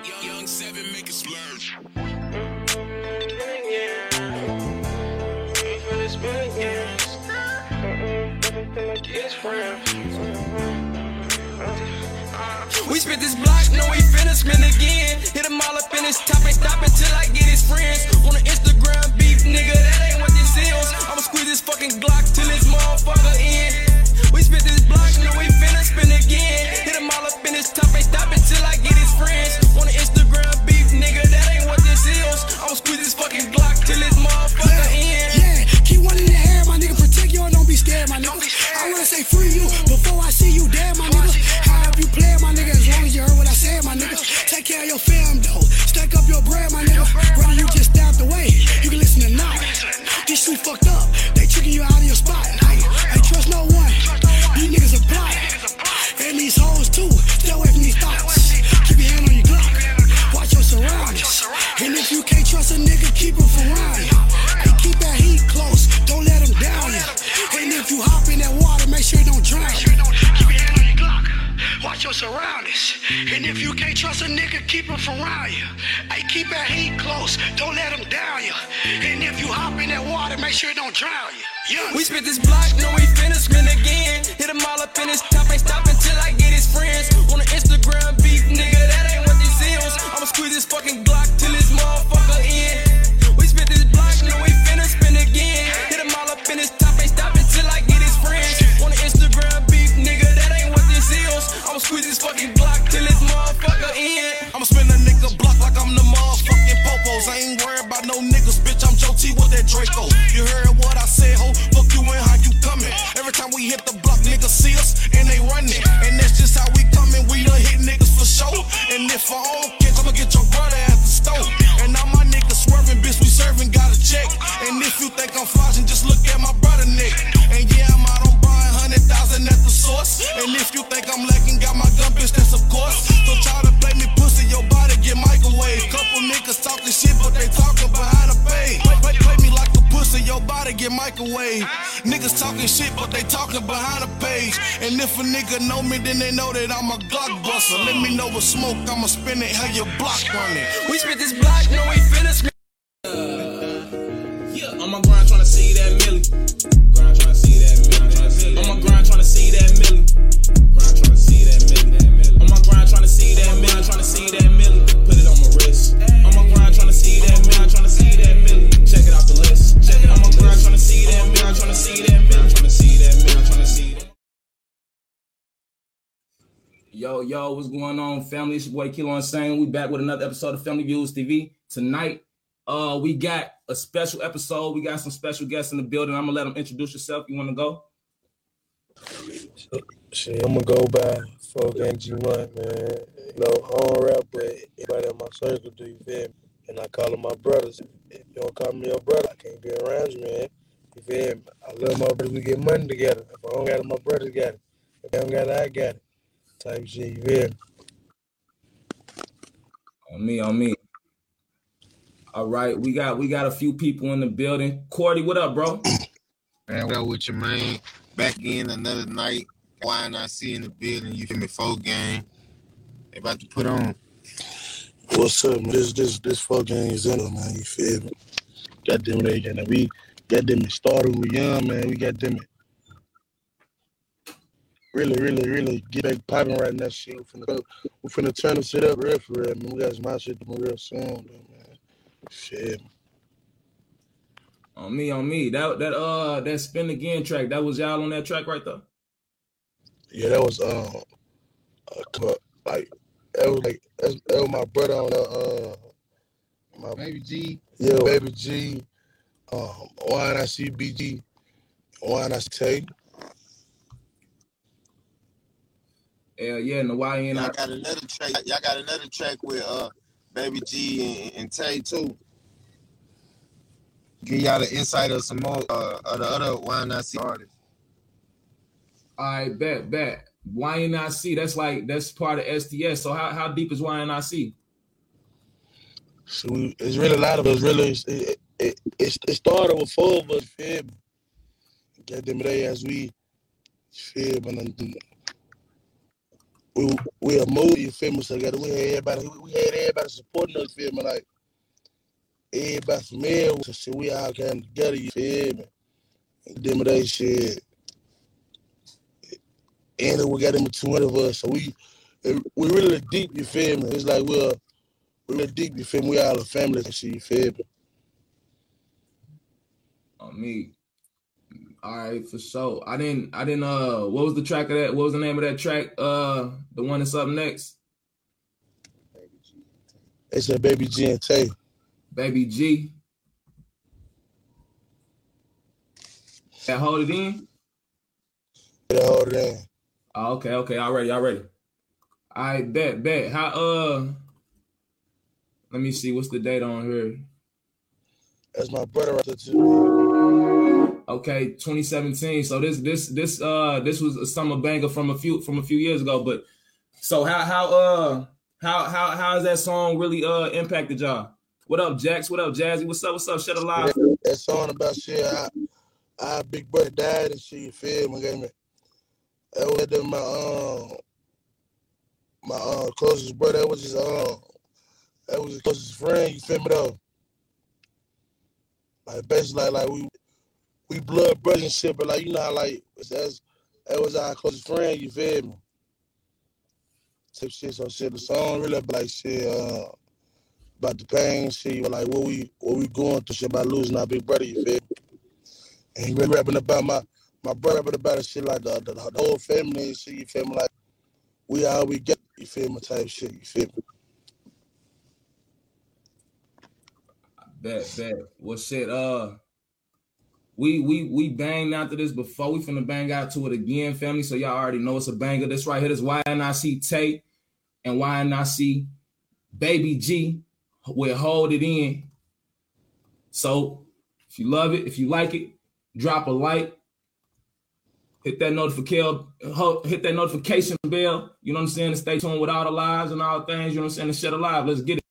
Young young seven make it splurge. We spit this block, know we finna spin again. Hit him all up in his top, ain't stop until I get his friends. On the Instagram beef, nigga, that ain't what this is. I'ma squeeze this fucking Glock till this motherfucker in. We spit this block, know we finna spin again. Hit him all up in his top, ain't stop until I get his friends. On the That heat close. Don't let him down you. And if you hop in that water, make sure it don't drown you. Yeah. We spit this block, know we finna spin again. Smoke, I'ma spin it, how your block running. We spit this block, family? It's your boy Kilo Insane. We back with another episode of Family Views TV. Tonight, uh, we got a special episode. We got some special guests in the building. I'm gonna let them introduce yourself. You wanna go? Shit, I'm gonna go by folk G1, man. You know, I don't rap, but everybody in my circle do, you feel me? And I call them my brothers. If you don't call me your brother, I can't be around you, man. You feel me? I love my brothers, we get money together. If I don't got it, my brothers got it. If I don't got it, I got it. Type shit, you feel me? On me, on me. All right, we got we got a few people in the building. Cordy, what up, bro? Man, what up with you, man? Back in another night. Why not see in the building? You feel me? Full game. They about to put on. What's up, man? This this this fucking is in it, man. You feel me? Got them they and we got them it started we young, man. We got them it. Really, really, really get back popping right now. Shit, we finna go, we finna turn the shit up real for real, man. We got some hot shit to real soon, though, man. Shit. On me, on me. That that uh that spin again track. That was y'all on that track right there. Yeah, that was um, uh, co- like that was like that's, that was my brother on the uh, my Baby G. yeah, baby G, um, why not see BG, why not say Yeah, yeah, and the YN. Y'all got another track. Y'all got another track with uh Baby G and, and Tay too. Give y'all the insight of some more uh of the other Why Not See artists. I bet, bet. YNIC, that's like that's part of STS. So how, how deep is YNIC? So we, it's really a lot of us. Really, it's, it, it, it, it started with four of us. Feel me? Got them there as we feel me. and- we we a movie, you feel me? So together we had everybody we, had everybody supporting us, me? Like everybody with us, shit. We all came together, you feel me? And them that shit. And we got them two of us, so we we really deep, you feel me? It's like we're we really deep, you feel me? We all a family and shit, you feel me? On me. All right, for sure. I didn't. I didn't. Uh, what was the track of that? What was the name of that track? Uh, the one that's up next. They said Baby G and Tay. Baby G. That hold it in. They hold it in. Oh, okay, okay, already, already. I bet, bet. How? Uh, let me see. What's the date on here? That's my brother right there too. Okay, 2017. So this this this uh this was a summer banger from a few from a few years ago. But so how how uh how how how has that song really uh impacted y'all? What up, Jax? What up, Jazzy? What's up? What's up? Shut alive. That, that song about shit, I, our big brother died and shit, feel me? Got me. That was my um my uh closest brother, that was his um that was his closest friend, you feel me though? Like basically like, like we we blood brothers and shit, but like you know how like that's that was our closest friend, you feel me? Type shit, so shit. The song really like shit, uh, about the pain, shit, like what we what we going through, shit about losing our big brother, you feel me? And he been rapping about my my brother but about shit like the, the, the whole family and shit, you feel me? Like we all we get, you feel me? Type shit, you feel me? Bet, bet. Well, shit. Uh, we we we banged after this before. We finna bang out to it again, family. So y'all already know it's a banger. This right here is YNIC Tate and YNIC Baby G. We'll hold it in. So if you love it, if you like it, drop a like. Hit that notification, hit that notification bell. You know what I'm saying? And stay tuned with all the lives and all things. You know what I'm saying? And shut alive. Let's get it.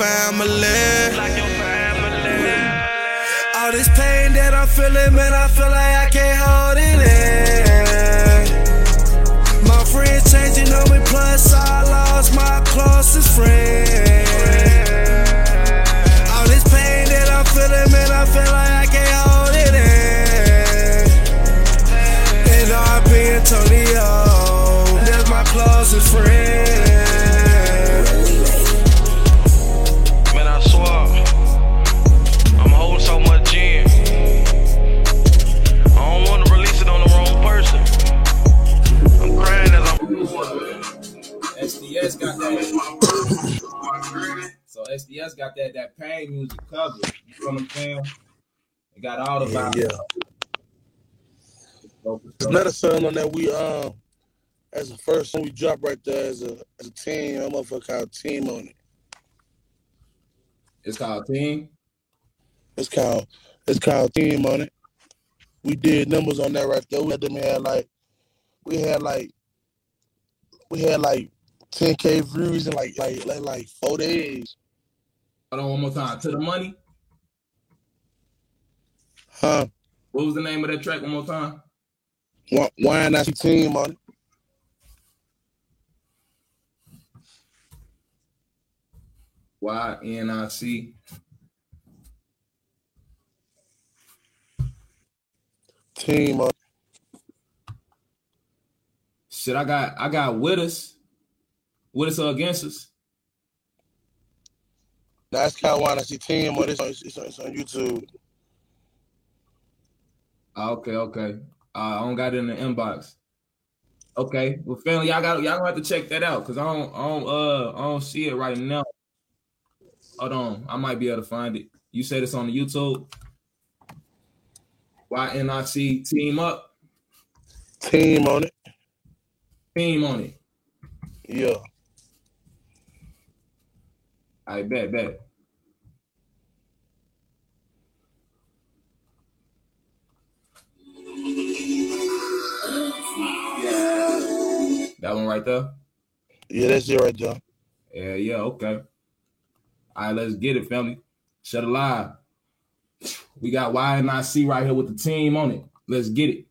Like your family. All this pain that I'm feeling, man, I feel like I can't hold it in. My friends changing on me, plus I lost my closest friend. All this pain that I'm feeling, man, I feel like STS got that that pain music covered. You feel what I'm saying? They got all the Yeah, vibes. yeah. There's another song on that we um as the first one we dropped right there as a as a team, a motherfucker called Team on it. It's called Team. It's called it's called Team on it. We did numbers on that right there. We had them had like we had like we had like 10k views in like like like like four days. Hold on one more time. To the money. Huh? What was the name of that track? One more time. Why, why not see team on it? Y N I C. Team on it. Shit, I got I got with us. With us or against us. That's kind of why I see team on this. It's, on- it's on YouTube. Ah, okay, okay. Uh, I don't got it in the inbox. Okay, well, family, y'all got y'all gonna have to check that out because I don't, I don't, uh, I don't see it right now. Hold on, I might be able to find it. You said it's on the YouTube. YNIC team up, Team on it. team on it. Yeah. I bet, bet. That one right there. Yeah, that's it right there. Yeah, yeah, okay. All right, let's get it, family. Shut it live. We got YNIC right here with the team on it. Let's get it.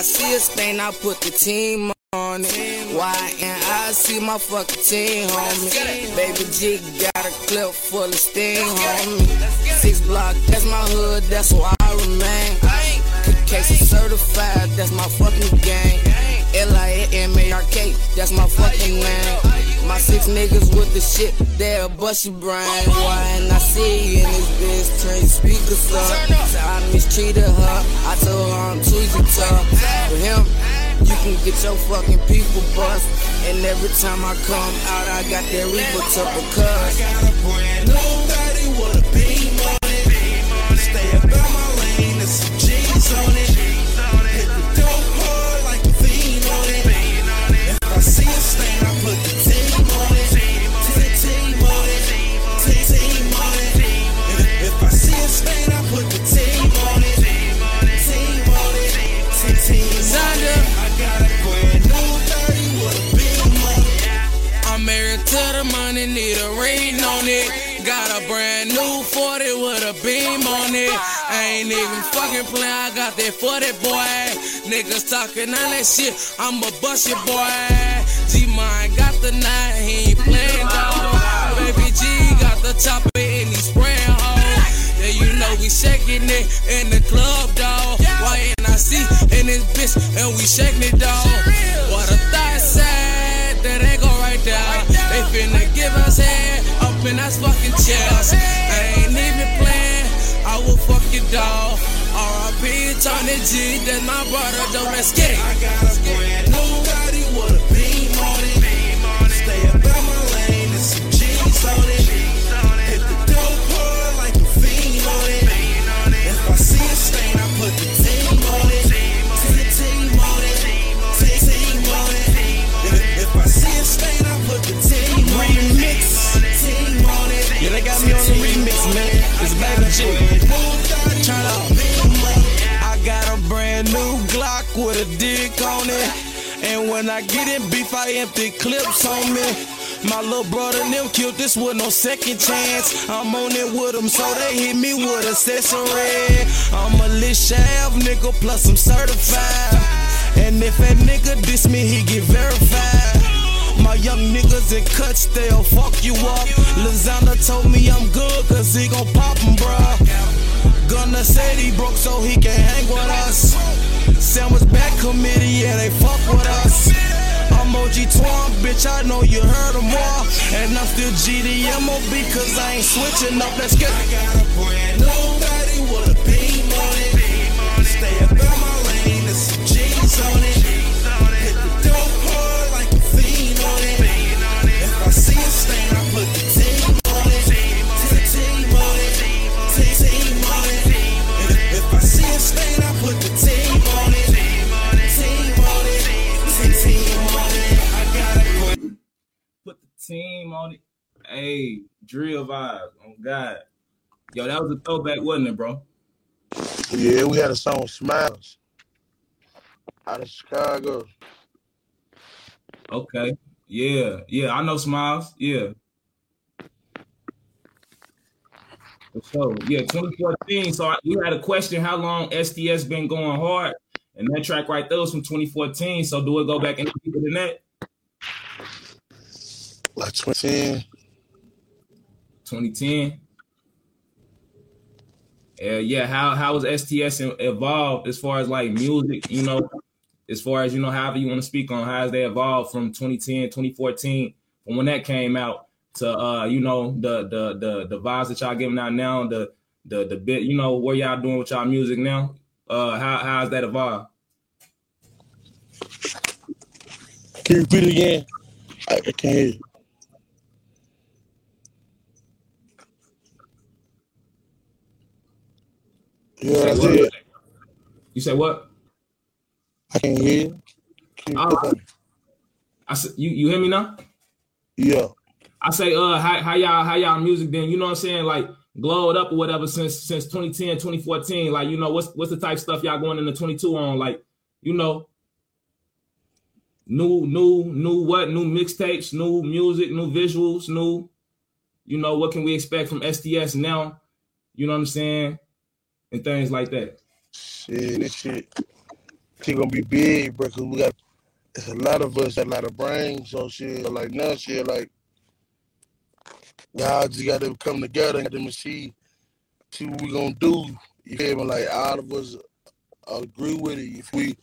I see a stain, I put the team on it. Why and I see my fucking team, homie. Baby G got a clip full of steam, homie. Six block, that's my hood, that's where I remain. Case certified, that's my fucking gang. L-I-M-A-R-K, that's my fucking name. My six niggas with the shit, they'll bust your brain. Why and I see in this bitch, turn your speakers up. So I mistreated her, I told her I'm too tough. For him, you can get your fucking people bust. And every time I come out, I got that Reaper to because. got a brand new 30 with a beam on it. Stay up my lane and some G's on it. To the money, need a ring on it. Got a brand new 40 with a beam on it. I ain't even fucking playing, I got that 40 boy. Niggas talking on that shit, I'ma bust your boy. G Mine got the nine, he ain't playing dog. Baby G got the chopper in these spraying hoes. Yeah, you know we shaking it in the club, dawg. YNIC in this bitch, and we shaking it, dawg. What a thought said, that go right there. They finna give us head up in that fucking chairs. I ain't even playing, I will fuck you, dawg. R.I.P. Tony G, that's my brother, don't let's get it. I got a brand Baby G. I got a brand new Glock with a dick on it. And when I get in beef, I empty clips on me. My little brother them killed this with no second chance. I'm on it with them, so they hit me with accessory. I'm a lit shaft nigga, plus I'm certified. And if that nigga diss me, he get verified. My young niggas in cuts, they'll fuck you up. Lizana told me I'm good, cause he gon' pop 'em, bruh. Gunna said he broke so he can hang with us. Sam was back committee, yeah, they fuck with us. I'm OG Twan, bitch, I know you heard them all. And I'm still GDMOB, cause I ain't switching up, let's get I got a brand new body with a beam on it. Stay up my lane, there's some G's on it. Team on it. Hey, drill vibes. Oh God. Yo, that was a throwback, wasn't it, bro? Yeah, we had a song Smiles out of Chicago. Okay. Yeah, yeah, I know Smiles. Yeah. For sure. Yeah, 2014. So you had a question how long STS been going hard? And that track right there was from 2014. So do it go back any deeper than that? Like 2010. 2010. Yeah, yeah. How how was STS evolved as far as like music, you know, as far as you know, however you want to speak on how has they evolved from 2010, 2014, from when that came out to uh, you know, the the the the vibes that y'all giving out now, the the the bit, you know, what y'all doing with y'all music now. Uh how how's that evolved? Can you repeat it again? I, I can't hear you. You know what said? You say what? I can't hear you. Right. I said you you hear me now? Yeah. I say, uh, how, how y'all how y'all music been? You know what I'm saying? Like glowed up or whatever since since 2010, 2014. Like you know what's what's the type of stuff y'all going into 22 on? Like you know, new new new what? New mixtapes, new music, new visuals, new. You know what can we expect from STS now? You know what I'm saying? And things like that. Shit, this shit, shit gonna be big, bro. Cause we got, it's a lot of us, a lot of brains, so shit. Like now, shit, like y'all just got to come together and them see, see what we gonna do. You feel me? Like all of us agree with it. If we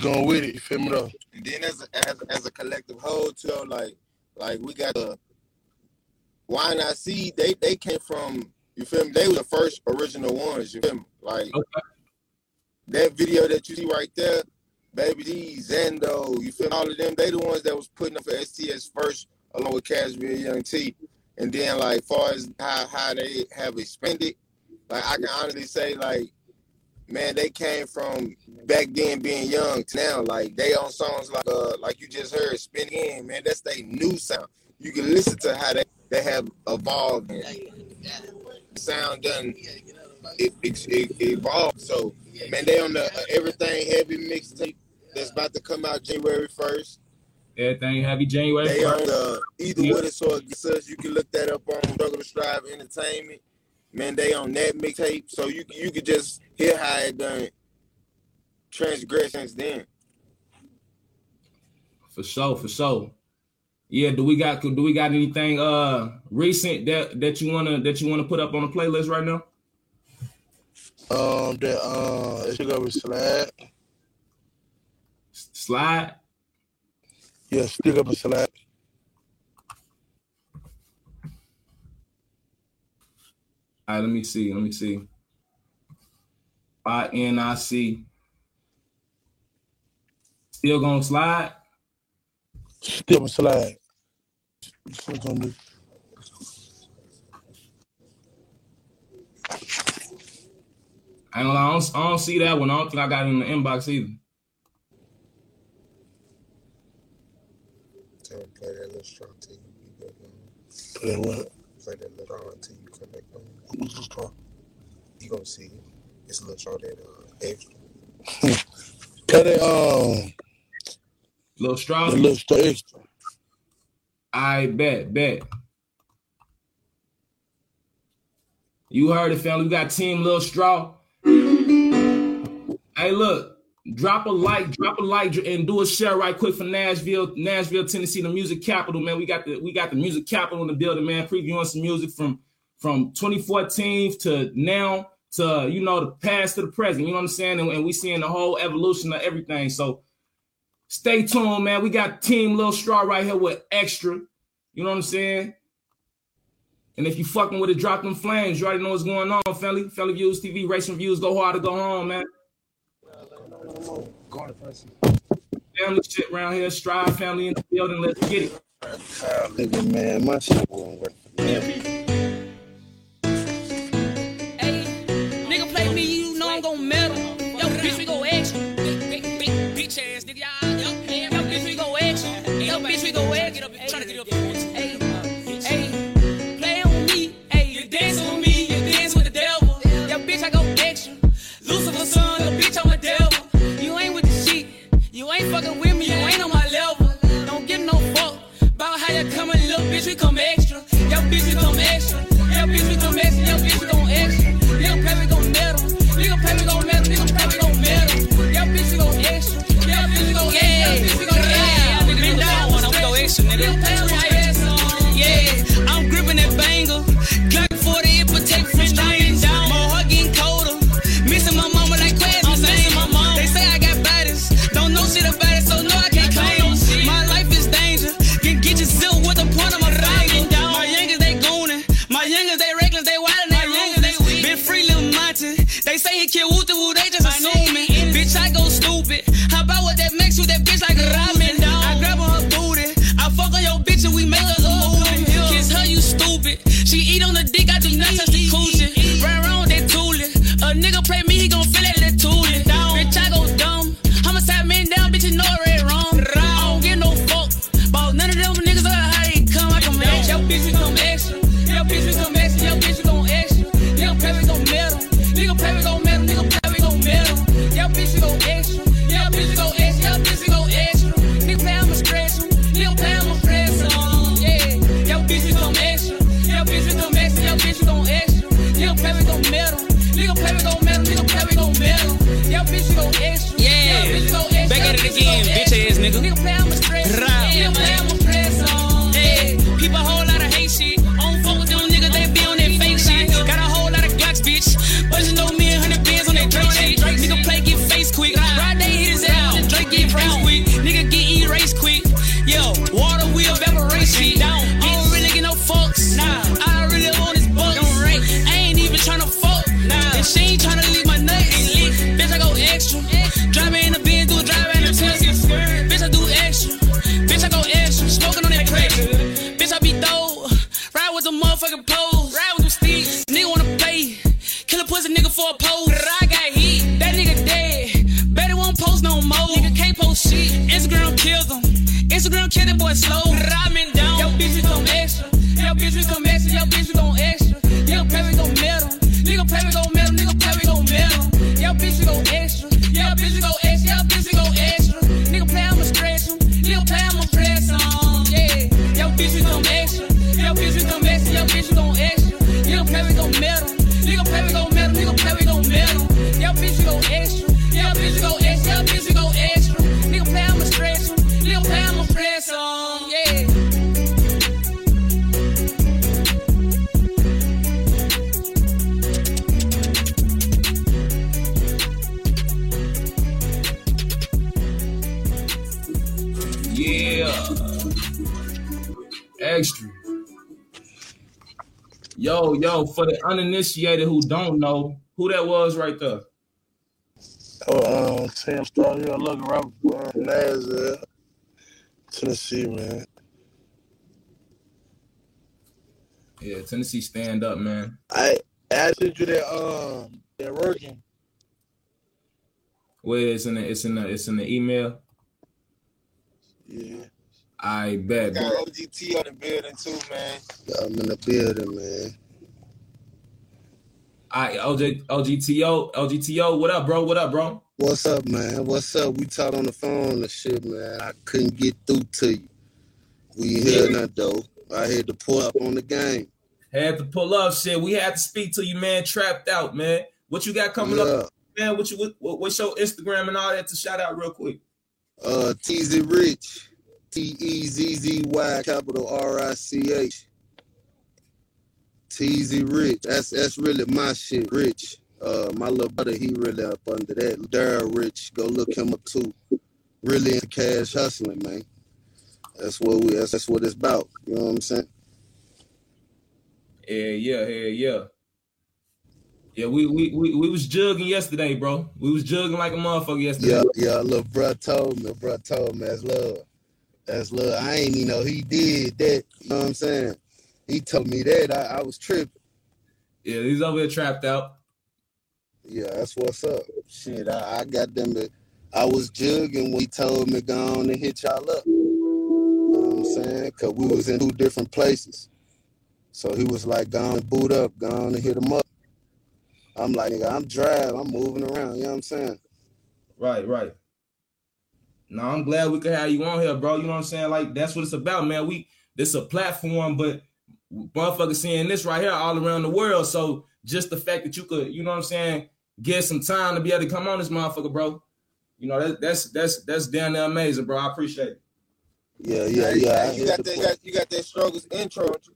going with it, you feel me? Though. And then as a, as, as a collective whole too, like like we gotta why not see they they came from you feel me? They were the first original ones, you feel me? Like Okay. that video that you see right there, Baby D, Zando, you feel me? all of them, they the ones that was putting up for STS first along with Cashville Young T. And then like far as how, how they have expanded, like I can honestly say like man, they came from back then being young to now. Like they on songs like uh like you just heard, Spin In, man, that's their new sound. You can listen to how they, they have evolved sound done it, it, it evolved. So man, they on the uh, everything heavy mixtape that's about to come out January first. Everything happy January. They 1st. on the either Yeah. with us or against us. You can look that up on Struggle to Strive Entertainment. Man, they on that mixtape, so you you could just hear how it done transgress since then. For sure, for sure. Yeah, do we got do we got anything uh recent that that you wanna that you wanna put up on the playlist right now? Um, that uh, it should go with Slide. Slide. Yeah, stick up and Slide. All right, let me see. Let me see. I N I C. Still gonna slide. Still gonna Slide. Click on this. I ain't gonna I don't, I don't see that one. I don't think I got it in the inbox either. Tell him play that little strong till you get back on. Play what? Play that little strong until you come back on. Who's the strong? You gonna see it's a little strong that uh, extra. Play that um, Little straw. the little strong extra. I bet, bet. You heard it, family. We got Team Lil Straw. Hey, look, drop a like, drop a like, and do a share right quick for Nashville, Nashville, Tennessee, the music capital, man. We got the we got the music capital in the building, man. Previewing some music from from 2014 to now to you know the past to the present. You know what I'm saying? And, and we seeing the whole evolution of everything. So stay tuned, man. We got Team Lil Straw right here with extra. You know what I'm saying? And if you fucking with it, drop them flames. You already know what's going on, family. Family Views TV, racing views, go hard to go home, man. Family shit around here, Strive family in the building. Let's get it. Nigga, man, my shit won't work. Hey, nigga play me, you know I'm gon' metal. Fucking with me. You ain't on my level. Don't give no fuck about how you coming, little bitch. We come extra. Yo, bitch, we come extra. Yo, bitch, we come extra. Yo, bitch, we gon' extra. Nigga play, we gon' metal. Nigga play, we gon' metal. Nigga play, we gon' metal. Yo, bitch, we gon' extra. Yo, bitch, we gon' extra. Yo, bitch, we gon' extra. Nigga, been down one, I'm go extra, nigga. Say he killed for the uninitiated who don't know who that was right there. Oh, um, Sam Star here, look around uh, Nashville, Tennessee, man. Yeah, Tennessee stand up, man. I sent you that um that working. Where it's in the it's in the it's in the email. Yeah. I bet. Got OGT on the building too, man. I'm in the building, man. I OJ OGTO OGTO. What up, bro? What up, bro? What's up, man? What's up? We talked on the phone and shit, man. I couldn't get through to you. We ain't heard nothing though. I had to pull up on the game. Had to pull up, shit. We had to speak to you, man. Trapped out, man. What you got coming Yeah. up, man? What you what, what's your Instagram and all that to shout out real quick? Uh, TZ Rich, T E Z Z Y, capital R I C H. TZ Rich, that's that's really my shit, Rich. Uh, my little brother, he really up under that. Daryl Rich, go look him up too. Really into cash hustling, man. That's what we. That's, that's what it's about. You know what I'm saying? Yeah, yeah, yeah, yeah. Yeah, we we we, we was jugging yesterday, bro. We was jugging like a motherfucker yesterday. Yeah, yeah. Little bruh told me, bruh told me that's love. That's love. I ain't even know he did that. You know what I'm saying? He told me that. I, I was tripping. Yeah, he's over here trapped out. Yeah, that's what's up. Shit, I, I got them. To, I was jugging when he told me go on and hit y'all up. You know what I'm saying? Cause we was in two different places. So he was like, go on and boot up, go on and hit him up. I'm like, nigga, I'm driving, I'm moving around. You know what I'm saying? Right, right. No, I'm glad we could have you on here, bro. You know what I'm saying? Like that's what it's about, man. We this a platform, but motherfuckers seeing this right here all around the world. So just the fact that you could, you know what I'm saying, get some time to be able to come on this motherfucker, bro. You know that, that's that's that's damn near amazing, bro. I appreciate it. Yeah, yeah, yeah. You got the that, you got, you got that struggles intro. don't?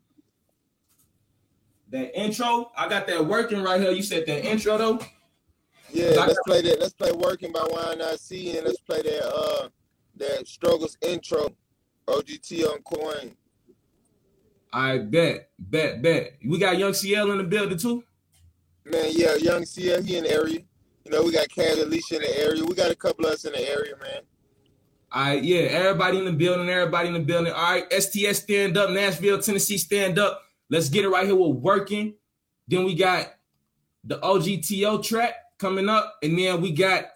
That intro, I got that working right here. You said that intro though. Yeah, let's play that. Let's play "Working" by YNIC, and let's play that uh that struggles intro. OGT on coin. I bet, bet, bet. We got Young CL in the building too. Man, yeah, Young CL, he in the area. You know, we got Cat Alicia in the area. We got a couple of us in the area, man. All right, yeah, everybody in the building, everybody in the building. All right, STS stand up, Nashville, Tennessee stand up. Let's get it right here. We're working. Then we got the OGTO track coming up, and then we got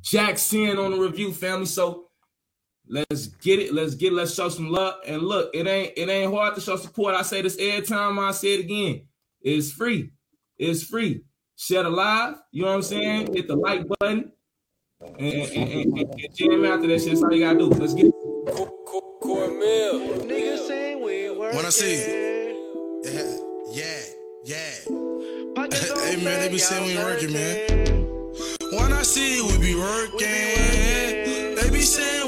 Jackson on the review, family. So let's get it. Let's get. It. Let's show some love. And look, it ain't it ain't hard to show support. I say this every time. I say it again. It's free. It's free. Share the live. You know what I'm saying? Hit the like button. And, and, and, and, jam after that shit. That's all you gotta do. Let's get it. Niggas say we work. When I see yeah, yeah, yeah. hey man, they be saying we working, man. When I see we be working. They be saying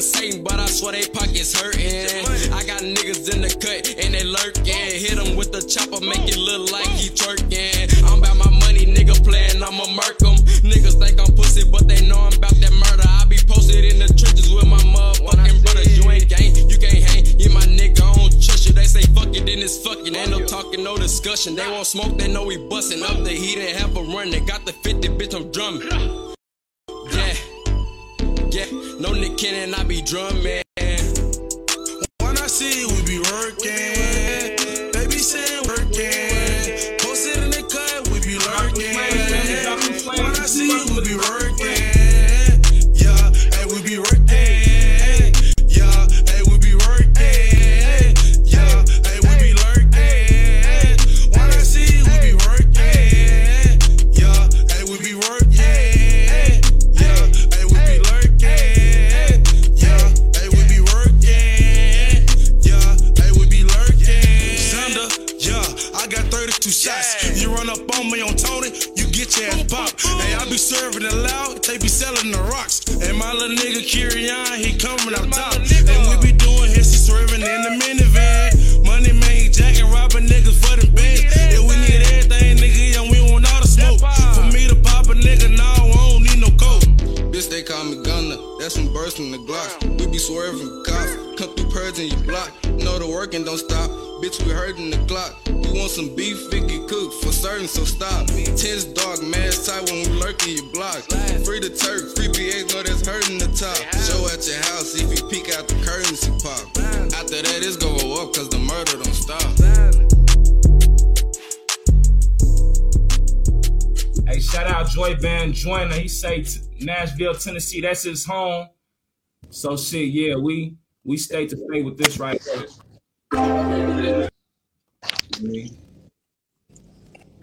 niggas saying, but I swear they pockets hurting. I got niggas in the cut and they lurking. Hit 'em with the chopper, make it look like he twerking. I'm about my money, nigga playing, I'ma murk 'em. Niggas think I'm pussy, but they know I'm about that murder. I be posted in the trenches with my motherfucking brothers. You ain't gang, you can't hang. You my nigga, I don't trust you. They say fuck it, then it's fucking. Ain't no talking, no discussion. They won't smoke, they know we busting up the heat and have a run. They got the 50, bitch, I'm drumming. Yeah. No Nick Cannon, I be drumming. When I see we be working. Shots. You run up on me on Tony, you get your ass popped. Hey, I be serving it loud, they be selling the rocks. And my little nigga Kirion, he coming out top. And we be doing his swerving in the minivan. Money made Jack and robbing niggas for the bed. And we need everything, nigga, and we want all the smoke. For me to pop a nigga, now I don't need no coke. Bitch, they call me Gunner. That's some burst from the Glocks. We be swerving cops. Come through purge in your block. Know the working don't stop. Bitch, we hurting the clock. Want some beef, it get cooked for certain, so stop. Tense dog, mask tight when we lurking in your block. Free the Turk, free BAs, know that's hurting the top. Show at your house, if you peek out the curtains, you pop. After that, it's gonna go up, cause the murder don't stop. Hey, shout out Joy Van Joyner. He say t- Nashville, Tennessee. That's his home. So shit, yeah, we we stay to stay with this right here.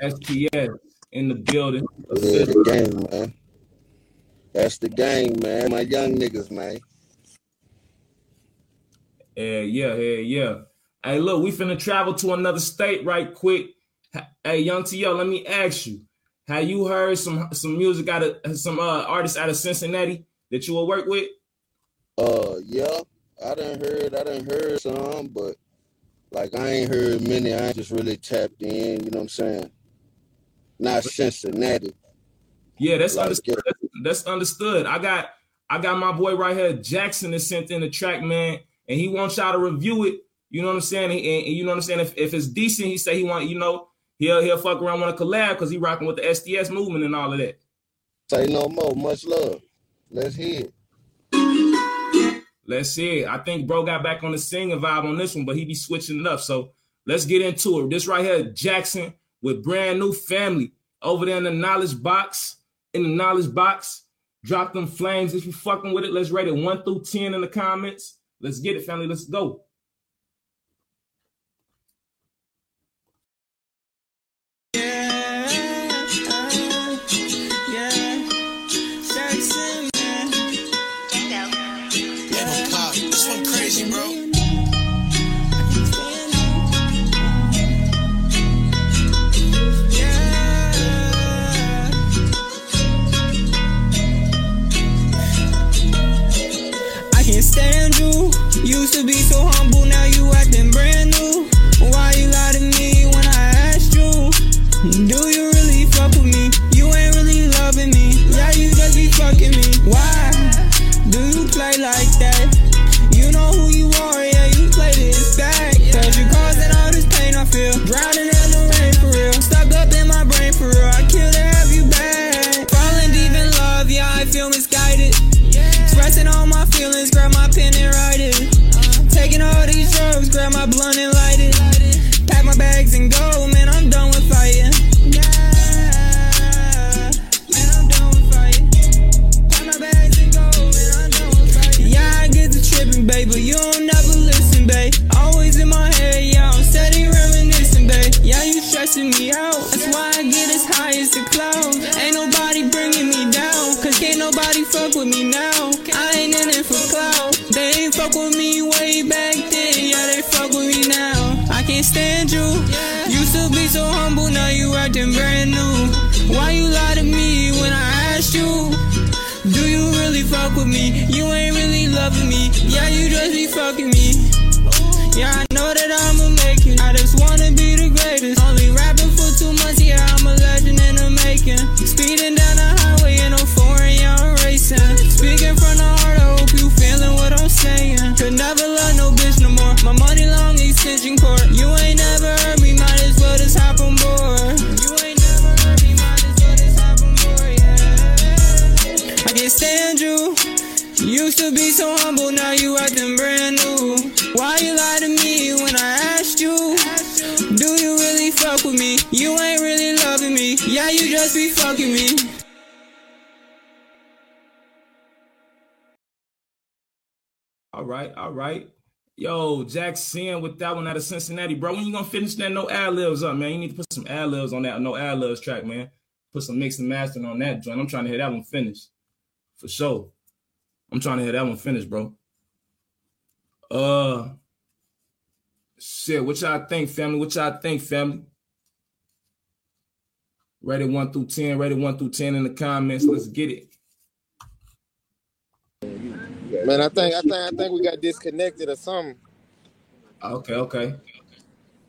STS in the building. Yeah, the game, man. That's the game, man. My young niggas, man. Yeah, yeah, yeah, yeah. Hey, look, we finna travel to another state right quick. Hey, young T.O., let me ask you. Have you heard some some music out of some uh, artists out of Cincinnati that you will work with? Uh, yeah, I done heard, I done heard some, but like I ain't heard many. I ain't just really tapped in. You know what I'm saying? Not Cincinnati. Yeah, that's Like, understood. That's, that's understood. I got I got my boy right here, Jackson, that sent in the track, man, and he wants y'all to review it. You know what I'm saying? And, and you know what I'm saying? If, if it's decent, he say he want, you know, he'll he'll fuck around want to collab because he rocking with the STS movement and all of that. Say no more. Much love. Let's hear it. Let's see. I think bro got back on the singing vibe on this one, but he be switching it up. So let's get into it. This right here, Jackson with brand new family over there in the knowledge box. In the knowledge box, drop them flames. If you fucking with it, let's rate it one through ten in the comments. Let's get it, family. Let's go. To be so humble, fuck with me now. I ain't in it for clout. They ain't fuck with me way back then, yeah, they fuck with me now. I can't stand you. Used to be so humble, now you acting brand new. Why you lie to me when I asked you? Do you really fuck with me? You ain't really loving me. Yeah, you just be fucking me. Yeah, I know that I'ma make it. I just wanna be the greatest. Only rapping for two months, yeah, I'm a legend in the making. Speeding down right. Yo, Jackson with that one out of Cincinnati, bro. When you gonna finish that no ad libs up, man? You need to put some ad libs on that no ad libs track, man. Put some mix and mastering on that joint. I'm trying to hear that one finished for sure. I'm trying to hear that one finished, bro. Uh, shit. What y'all think, family? What y'all think, family? It one through ten. It one through ten in the comments. Let's get it. Man, I think I think I think we got disconnected or something. Okay, okay.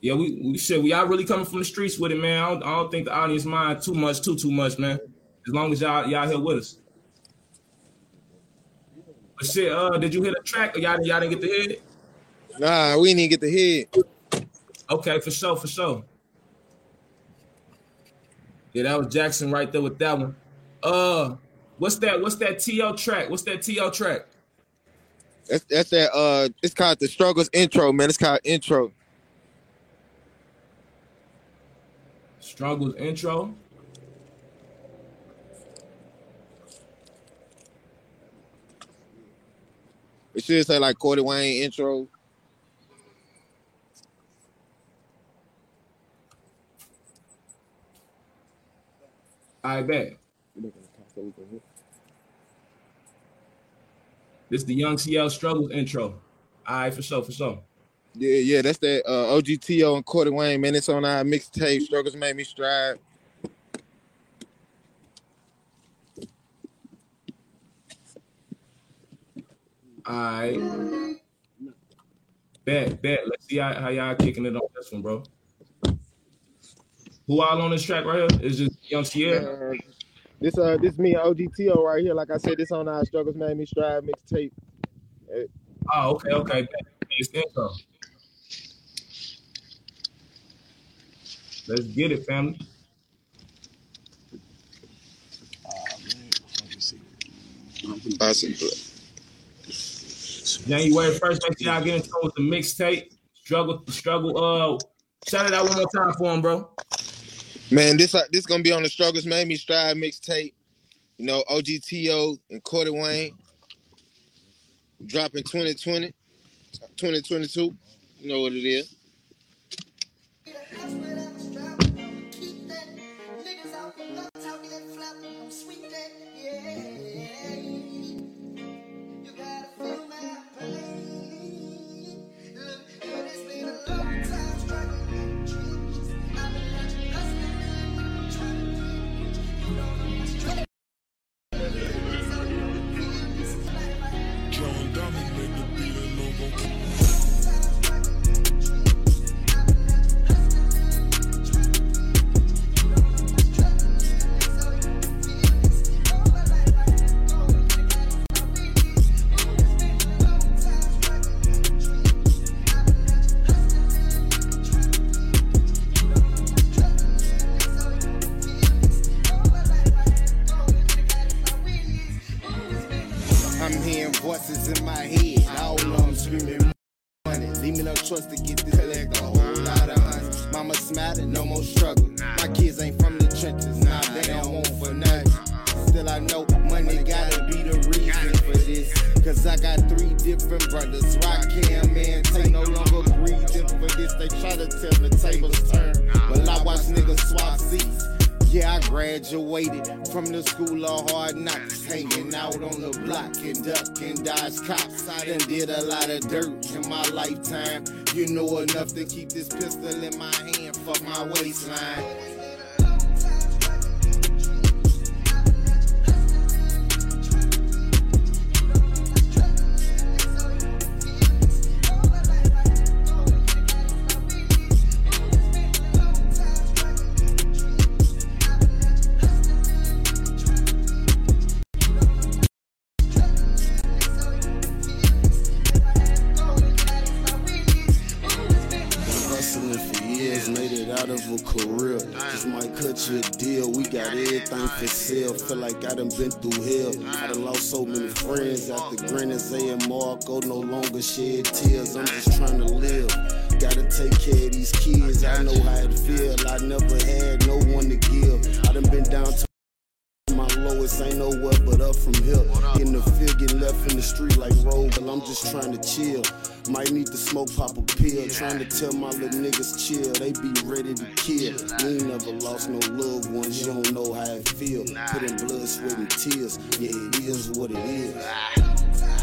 Yeah, we we should. We all really coming from the streets with it, man. I don't, I don't think the audience mind too much, too too much, man. As long as y'all y'all here with us. But shit, uh, did you hit a track or y'all y'all didn't get the hear it? Nah, we didn't get the hear it. Okay, for sure, for sure. Yeah, that was Jackson right there with that one. Uh, what's that? What's that TL track? What's that TL track? That's that's that uh it's called the struggles intro, man. It's called intro. Struggles intro. It should say like Cordy Wayne intro. I bet. This the Young CL Struggles intro. All right, for sure, for sure. Yeah, yeah, that's that uh OGTO and Cordy Wayne, man. It's on our mixtape. Struggles made me strive. All right. Bet, bet. Let's see how, how y'all kicking it on this one, bro. Who all on this track right here? Is just Young Sierra? Uh, this uh this me OGTO right here. Like I said, this on our Struggles made me strive mixtape. Oh, okay, okay. It's intro. Let's get it, family. Possibly. January first, make sure y'all get into it with the mixtape. Struggle, struggle. Uh, shout it out one more time for him, bro. Man, this uh, this gonna be on the Struggles Made Me Strive mixtape. You know, OGTO and Cordy Wayne dropping 2020, 2022. You know what it is. Enough to keep this pistol in my hand, fuck my waistline. Feel like I done been through hell. I done lost so many friends after Granny Zay and Marco oh, no longer shed tears. I'm just trying to live. Gotta take care of these kids. I know how it feel. I never had no one to give. I done been down to my lowest ain't nowhere but up from here. In the field, getting left in the street like I'm just trying to chill. Might need to smoke, pop a pill. Trying to tell my little niggas chill, they be ready to kill. We ain't never lost no loved ones, you don't know how it feel. Put in blood, sweat, and tears. Yeah, it is what it is.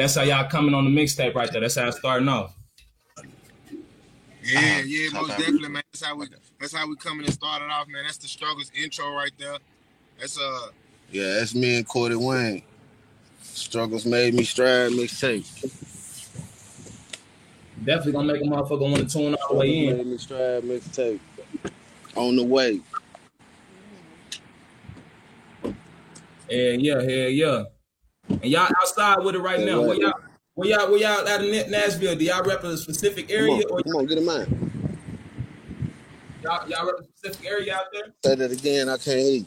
That's how y'all coming on the mixtape right there. That's how it's starting off. Yeah, yeah, most definitely, man. That's how we that's how we coming and started off, man. That's the struggles intro right there. That's uh Yeah, that's me and Cordy Wayne. Struggles made me stride mixtape. Definitely gonna make a motherfucker want to tune all the way Made me stride mixtape. On the way. Yeah, yeah, yeah, yeah. And y'all outside with it right Yeah, now. Where y'all, where y'all, where y'all out in Nashville? Do y'all rep a specific Come area, on, or come on, get in mind. y'all, y'all rep a specific area out there? Say that again, I can't hear.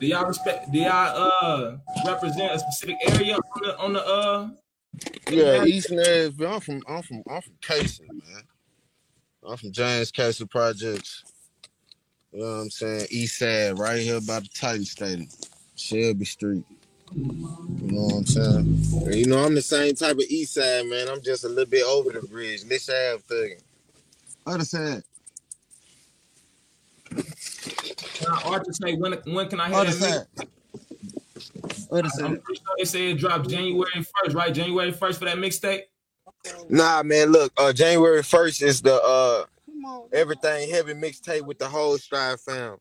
Do y'all respect? Do y'all uh represent a specific area on the on the uh? Yeah, East Nashville. I'm from I'm from I'm from Cayce, man. I'm from James Cayce Projects. You know what I'm saying? East side, right here by the Titan Stadium. Shelby Street. You know what I'm saying? You know, I'm the same type of east side, man. I'm just a little bit over the bridge. This Ave thugging. Other side. Can I Archer say when when can I hear Other that? side. mix? Other I'm pretty sure they said it dropped January first, right? January first for that mixtape. Nah, man, look, uh January 1st is the uh everything heavy mixtape with the whole stride fam.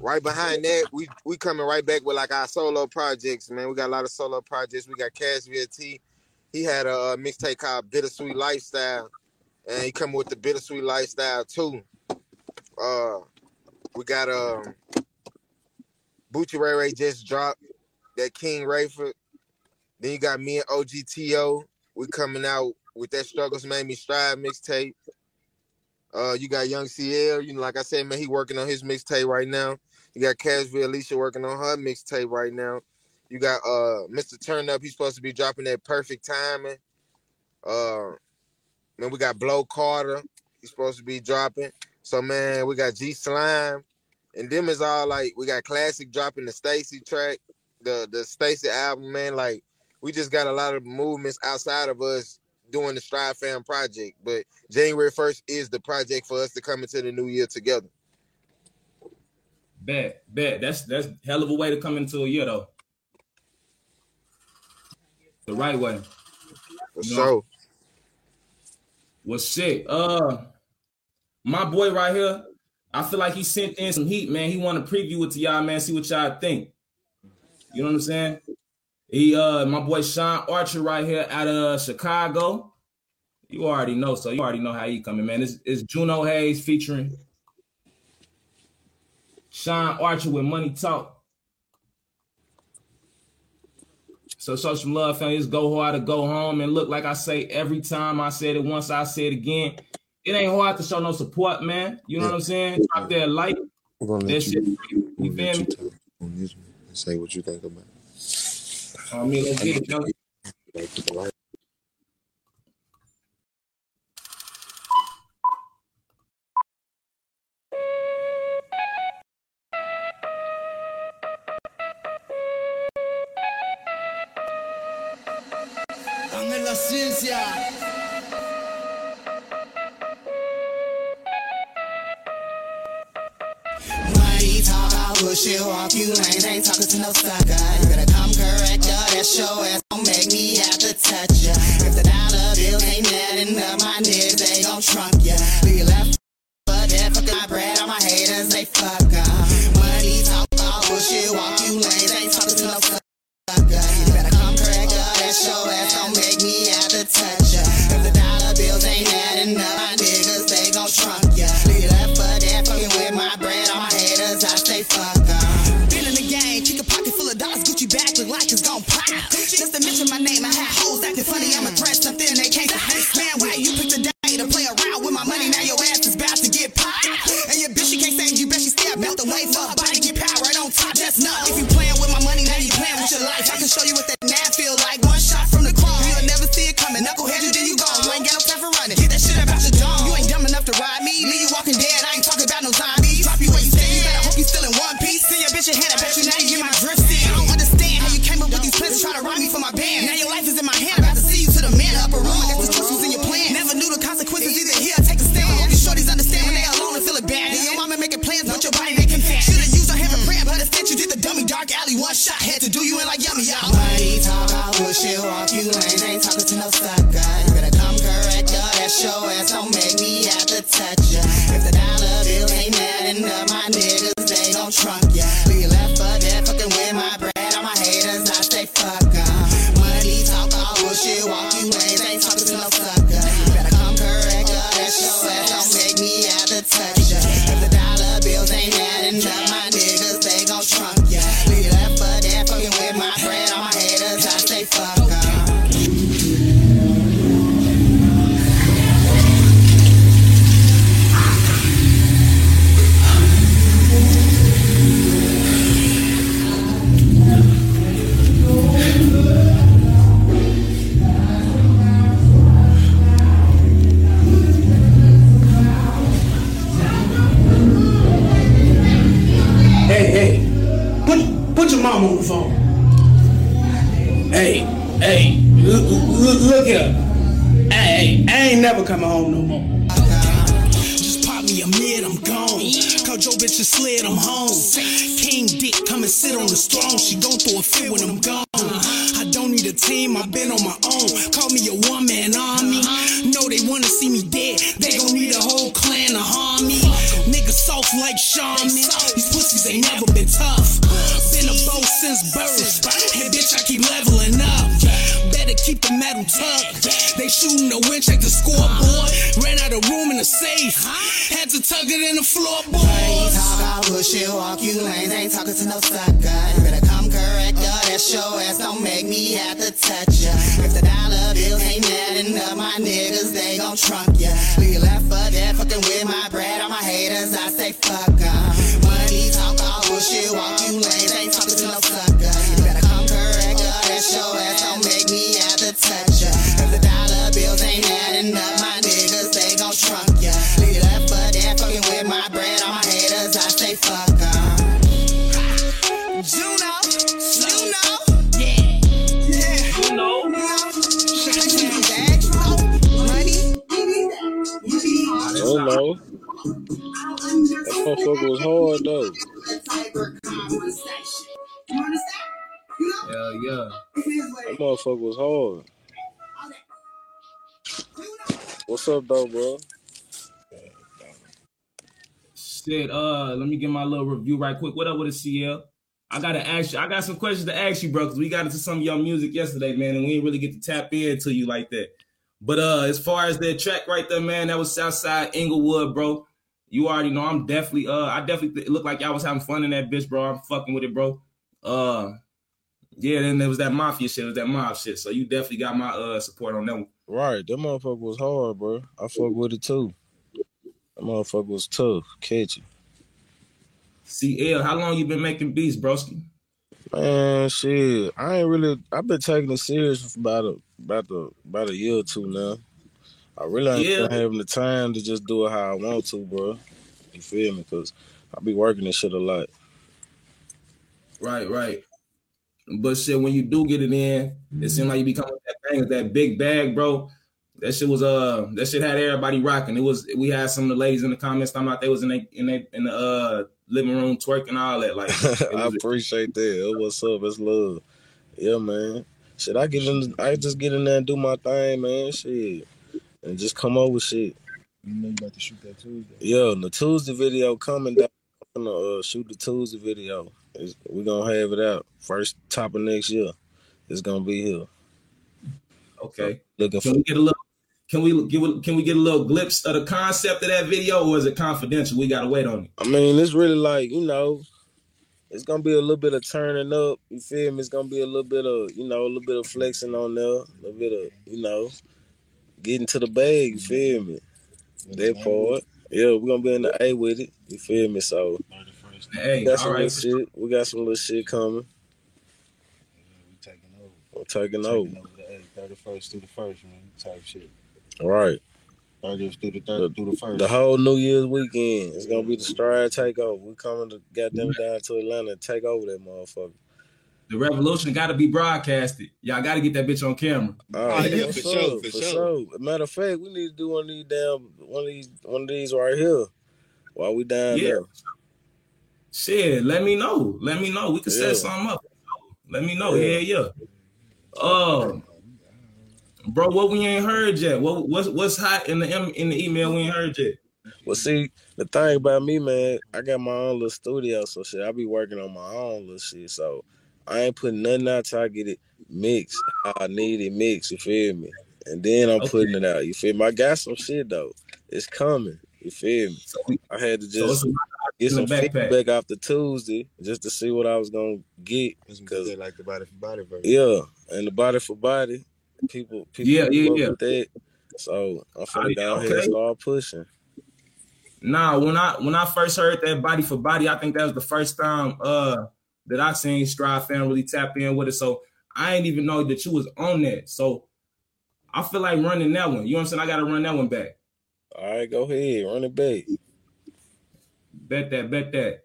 Right behind that, we we coming right back with like our solo projects, man. We got a lot of solo projects. We got Cashville T. He had a, uh mixtape called Bittersweet Lifestyle, and he coming with the Bittersweet Lifestyle too. Uh, we got um, Bucci Ray Ray just dropped that King Rayford. Then you got me and OGTO. We coming out with that Struggles Made Me Stride mixtape. Uh, you got Young CL. You know, like I said, man, he working on his mixtape right now. You got Cashville Alicia working on her mixtape right now. You got uh Mr. Turn Up. He's supposed to be dropping that perfect timing. Uh, man, we got Blow Carter. He's supposed to be dropping. So man, we got G Slime, and them is all like we got Classic dropping the Stacy track, the the Stacy album. Man, like we just got a lot of movements outside of us doing the Stride Fam project. But January first is the project for us to come into the new year together. Bet, bet. That's that's hell of a way to come into a year though. The right way. For You know? sure. Well, shit. Uh, my boy right here. I feel like he sent in some heat, man. He want to preview it to y'all, man. See what y'all think. You know what I'm saying? He, uh, my boy Sean Archer right here out of Chicago. You already know, so you already know how he coming, man. It's, it's Juno Hayes featuring Sean Archer with Money Talk. So show some love, family. Just go hard to go home. And look, like I say every time I said it once, I say it again. It ain't hard to show no support, man. You know what I'm saying? Drop that like. That shit you, feel me? talk on this one and say what you think about it. I mean, let's get it, Dame la ciencia. Money talk, off you lanes. Ain't talking to no sucker. You better come correct, yo. That show ass don't make me have to touch ya. Motherfucker was hard. What's up though, bro? Shit, uh, let me get my little review right quick. What up with the CL? I gotta ask you, I got some questions to ask you, bro, because we got into some of your music yesterday, man, and we didn't really get to tap into you like that. But uh, as far as that track right there, man, that was Southside Inglewood, bro. You already know I'm definitely uh I definitely it looked like y'all was having fun in that bitch, bro. I'm fucking with it, bro. Uh yeah, then there was that mafia shit, it was that mob shit. So you definitely got my uh support on that one. Right, that motherfucker was hard, bro. I fuck with it too. That motherfucker was tough, catchy. CL, how long you been making beats, broski? Man, shit, I ain't really. I've been taking it serious for about a about a about a year or two now. I really ain't Yeah. having the time to just do it how I want to, bro. You feel me? Cause I be working this shit a lot. Right, right. But shit, when you do get it in, it seemed like you become that thing, that big bag, bro. That shit was uh, that shit had everybody rocking. It was we had some of the ladies in the comments talking about they was in they in they in the uh living room twerking all that. Like, it I appreciate that. Oh, what's up? It's love. Yeah, man. Shit, I get in. I just get in there and do my thing, man. Shit, and just come up with shit. You know you about to shoot that Tuesday. Yeah, and the Tuesday video coming down. I'm gonna uh, shoot the Tuesday video. It's, we gonna have it out first top of next year. It's gonna be here. okay. Looking Can for we get a little? Can we get? Can we get a little glimpse of the concept of that video, or is it confidential? We gotta wait on it. I mean, it's really like you know, it's gonna be a little bit of turning up. You feel me? It's gonna be a little bit of you know, a little bit of flexing on there, a little bit of you know, getting to the bag. You feel me? That part. Yeah, we're gonna be in the A with it. You feel me? So Hey, we got all some right. little shit. We got some little shit coming. We taking over. We're taking Taking over. over the 31st through the first, man. Type shit. Right. 30th through the 30th through the first. The whole New Year's weekend. It's gonna be the stride takeover. We coming to goddamn mm-hmm. down to Atlanta and take over that motherfucker. The revolution got to be broadcasted. Y'all got to get that bitch on camera. All right, oh, yeah, what's for sure, up? for For sure. sure. Matter of fact, we need to do one of these damn one of these one of these right here while we down Yeah. there. Shit, let me know. Let me know. We can Yeah. set something up. Let me know. Yeah, yeah. Um, bro, what we ain't heard yet? What what's what's hot in the in the email we ain't heard yet? Well, see, the thing about me, man, I got my own little studio, so shit, I be working on my own little shit. So I ain't putting nothing out till I get it mixed. I need it mixed, you feel me? And then I'm Okay. putting it out. You feel me? I got some shit though. It's coming. You feel me? I had to just lot get some the backpack. feedback after Tuesday just to see what I was gonna get. Cause like the body for body version. yeah, and the body for body, people, people Yeah, yeah, yeah. with that. So I'm finna I- go ahead okay. and start pushing. Nah, when I when I first heard that body for body, I think that was the first time uh that I seen Strive fan really tap in with it. So I ain't even know that you was on that. So I feel like running that one. You know what I'm saying? I gotta run that one back. All right, go ahead, run it back. Bet that, bet that.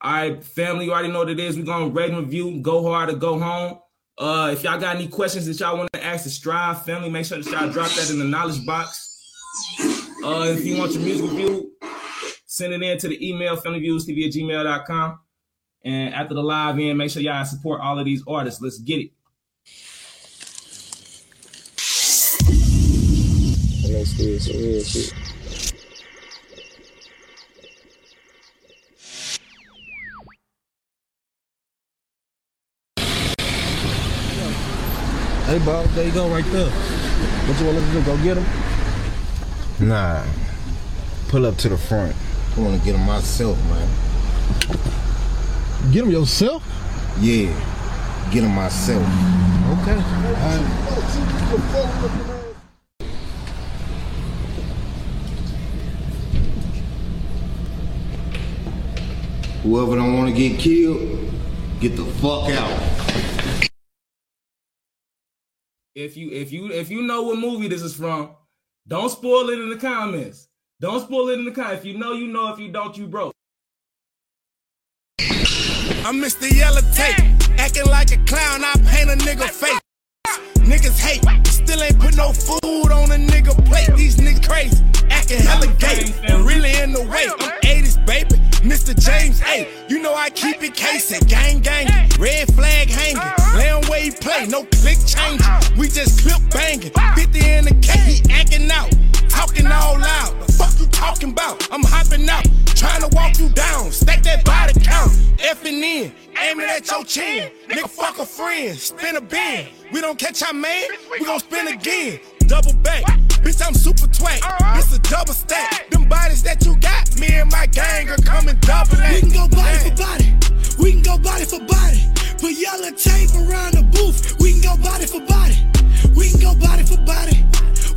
All right, family, you already know what it is. We're gonna rate and review, go hard or go home. Uh, if y'all got any questions that y'all want to ask the Strive family, make sure that y'all drop that in the knowledge box. Uh, if you want your music review, send it in to the email familyviewstv at gmail.com. And after the live in, make sure y'all support all of these artists. Let's get it. Let's do some real shit. Hey, Bob, there you go right there. What you want us to do? Go get him? Nah. Pull up to the front. I want to get him myself, man. Get him yourself? Yeah. Get him myself. Okay. Whoever don't want to get killed, get the fuck out. If you if you if you know what movie this is from, don't spoil it in the comments. Don't spoil it in the comments. If you know, you know. If you don't, you broke. I'm Mr. Yellow Tape, acting like a clown. I paint a nigga face. Niggas hate, still ain't put no food on a nigga plate. These niggas crazy, acting hella gay, and really in the way. I'm 80s, baby. Mr. James, hey, you know I keep it casing, gang gang, red flag hanging, laying where he play, no click changing. We just clip banging, 50 in the K, he acting out, talking all loud. The fuck you talking about? I'm hopping out, trying to walk you down, stack that body count, effing in, aiming at your chin. Nigga, fuck a friend, spin a bin. We don't catch our man, we gon' spin again. Double back, bitch, I'm super twat. Uh-huh. It's a double stack. Them bodies that you got, me and my gang are coming double that. We can go body for body. We can go body for body. Put yellow tape around the booth. We can go body for body. We can go body for body.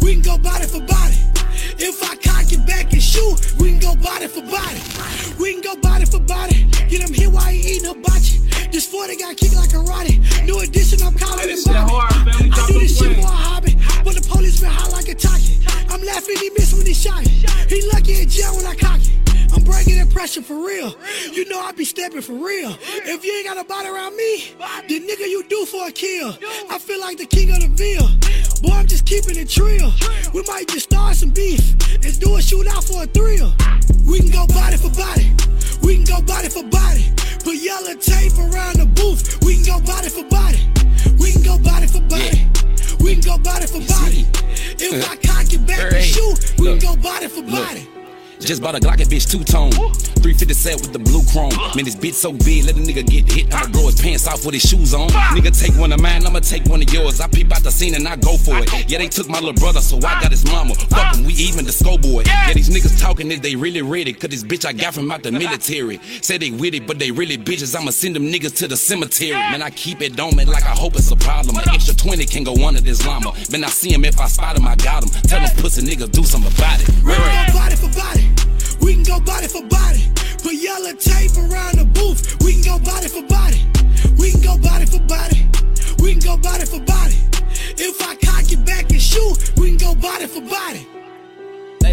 We can go body for body. If I cock it back and shoot, we can go body for body. We can go body for body. Get him here while he eating hibachi. This 40 got kicked like a Roddy. New edition, I'm calling it Bobby. hard. I do this shit for a hobby. But the police been hot like a talkie. I'm laughing, he missed when he shot it. He lucky in jail when I cock it. I'm breaking that pressure for real. You know I be stepping for real. If you ain't got a body around me, the nigga you do for a kill. I feel like the king of the ville. Boy, I'm just keeping it trill. We might just start some beef and do a shootout for a thrill. We can go body for body. We can go body for body. Put yellow tape around the booth. We can go body for body. We can go body for body. We can go body for body. If I cock it back and shoot, we can go body for body. Just bought a Glock, that bitch two tone. 350 set with the blue chrome. Man, this bitch so big, let a nigga get hit. I'ma his pants off with his shoes on. Nigga take one of mine, I'ma take one of yours. I peep out the scene and I go for it. Yeah, they took my little brother, so I got his mama. Fuck him, we even the boy. Yeah, these niggas talking is they really ready. Cause this bitch I got from out the military. Say they with it, but they really bitches. I'ma send them niggas to the cemetery. Man, I keep it me like I hope it's a problem. An extra 20 can go under this llama. Man, I see him if I spot him, I got him. Tell them pussy niggas do something about it. Can body for body. We can go body for body. Put yellow tape around the booth. We can go body for body. We can go body for body. We can go body for body. If I cock it back and shoot, we can go body for body.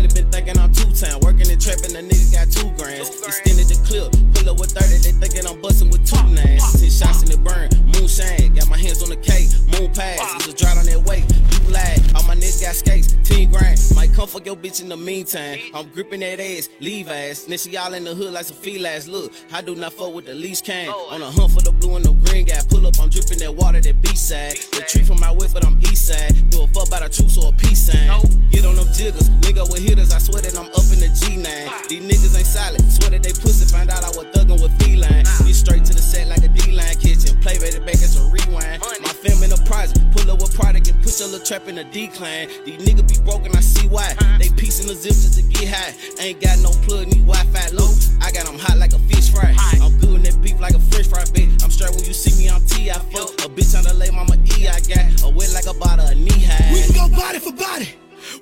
Lately been thinking I'm two time, working and trapping, the nigga got two grands. Extended the clip, pull up with 30, they thinking I'm busting with two nines. Ten shots in the burn, moonshine, got my hands on the cake, moon pass, it's a drought on that way. You lag, all my niggas got skates, 10 grand. Might come fuck your bitch in the meantime. I'm gripping that ass, leave ass. Then she all in the hood like some feel ass. Look, I do not fuck with the least can. On a hunt for the blue and the green guy. Pull up, I'm dripping that water, that beach side. The tree from my whip, but I'm east side. Do a fuck by the truth or a peace sign. Get on them jiggers, nigga with hitters, I swear that I'm up in the G9. These niggas ain't solid, swear that they pussy. Find out I was thuggin' with feline. Be straight to the set like a D-line kitchen. Play right back it's a rewind. My fam in the prize pull up with product and put your little trap in a decline. These niggas be broken, I see why. They piecing the zip just to get high. Ain't got no plug, need Wi-Fi low. I got them hot like a fish fry. I'm good in that beef like a French fry, bitch. I'm straight when you see me on T. I fuck a bitch on the lay, mama E. I got a wet like a bottle, a knee high. We can go body for body.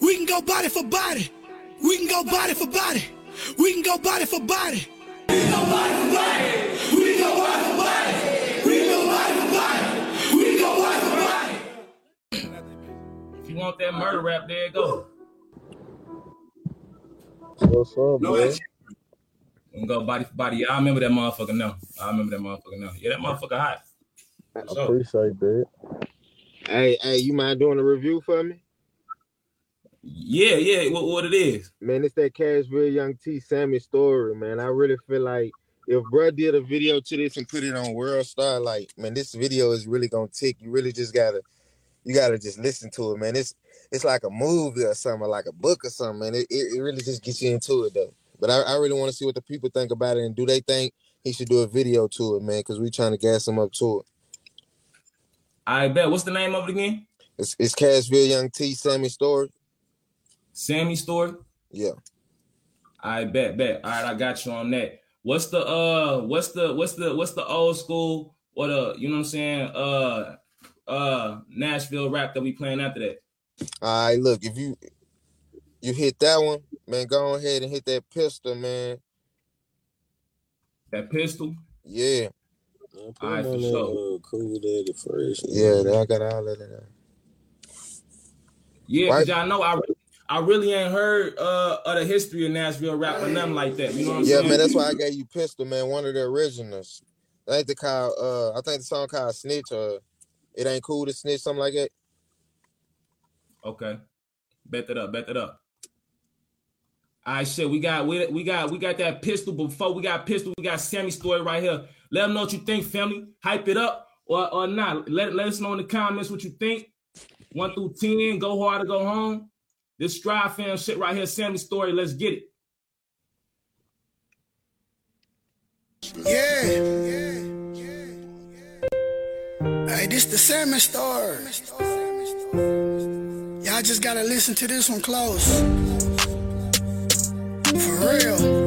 We can go body for body. We can go body for body. We can go body for body. We can go body for body. We can go body for body. We can go body for body. We can go body for body. If you want that murder rap, there you go. What's up, No, man? We can go body for body. Yeah, I remember that motherfucker now. I remember that motherfucker now. Yeah, that motherfucker hot. For I sure. appreciate that. Hey, hey, you mind doing a review for me? Yeah, yeah. What, what it is? Man, it's that Cashville Young T Sammy story, man. I really feel like if bruh did a video to this and put it on World Star, like, man, this video is really gonna tick. You really just gotta you gotta just listen to it, man. It's it's like a movie or something, or like a book or something, man. It, it, it really just gets you into it though. But I, I really want to see what the people think about it and do they think he should do a video to it, man, because we trying to gas him up to it. I bet. What's the name of it again? It's it's Cashville Young T Sammy story. Sammy story. Yeah. I bet, bet. All right, I got you on that. What's the uh what's the what's the what's the old school or the you know what I'm saying uh uh Nashville rap that we playing after that? All right, look, if you you hit that one, man, go ahead and hit that pistol, man. That pistol? Yeah. All right, for sure. Kool Daddy Fresh. Yeah, I got all of that. Yeah, Why- cause y'all know I I really ain't heard uh of the history of Nashville rap or nothing like that. You know what I'm Yeah, saying? Yeah, man, that's why I gave you pistol, man. One of the originals. I think the call uh I think the song called Snitch or It Ain't Cool to Snitch, something like that. Okay. Bet that up, bet that up. All right, shit. We got we, we got we got that pistol before we got pistol. We got Sammy story right here. Let them know what you think, family. Hype it up or, or not. Let, let us know in the comments what you think. One through ten. Go hard or go home. This Strive fam shit right here, Sammy story. Let's get it. Yeah. Hey, this the salmon story. Y'all just gotta listen to this one close. For real.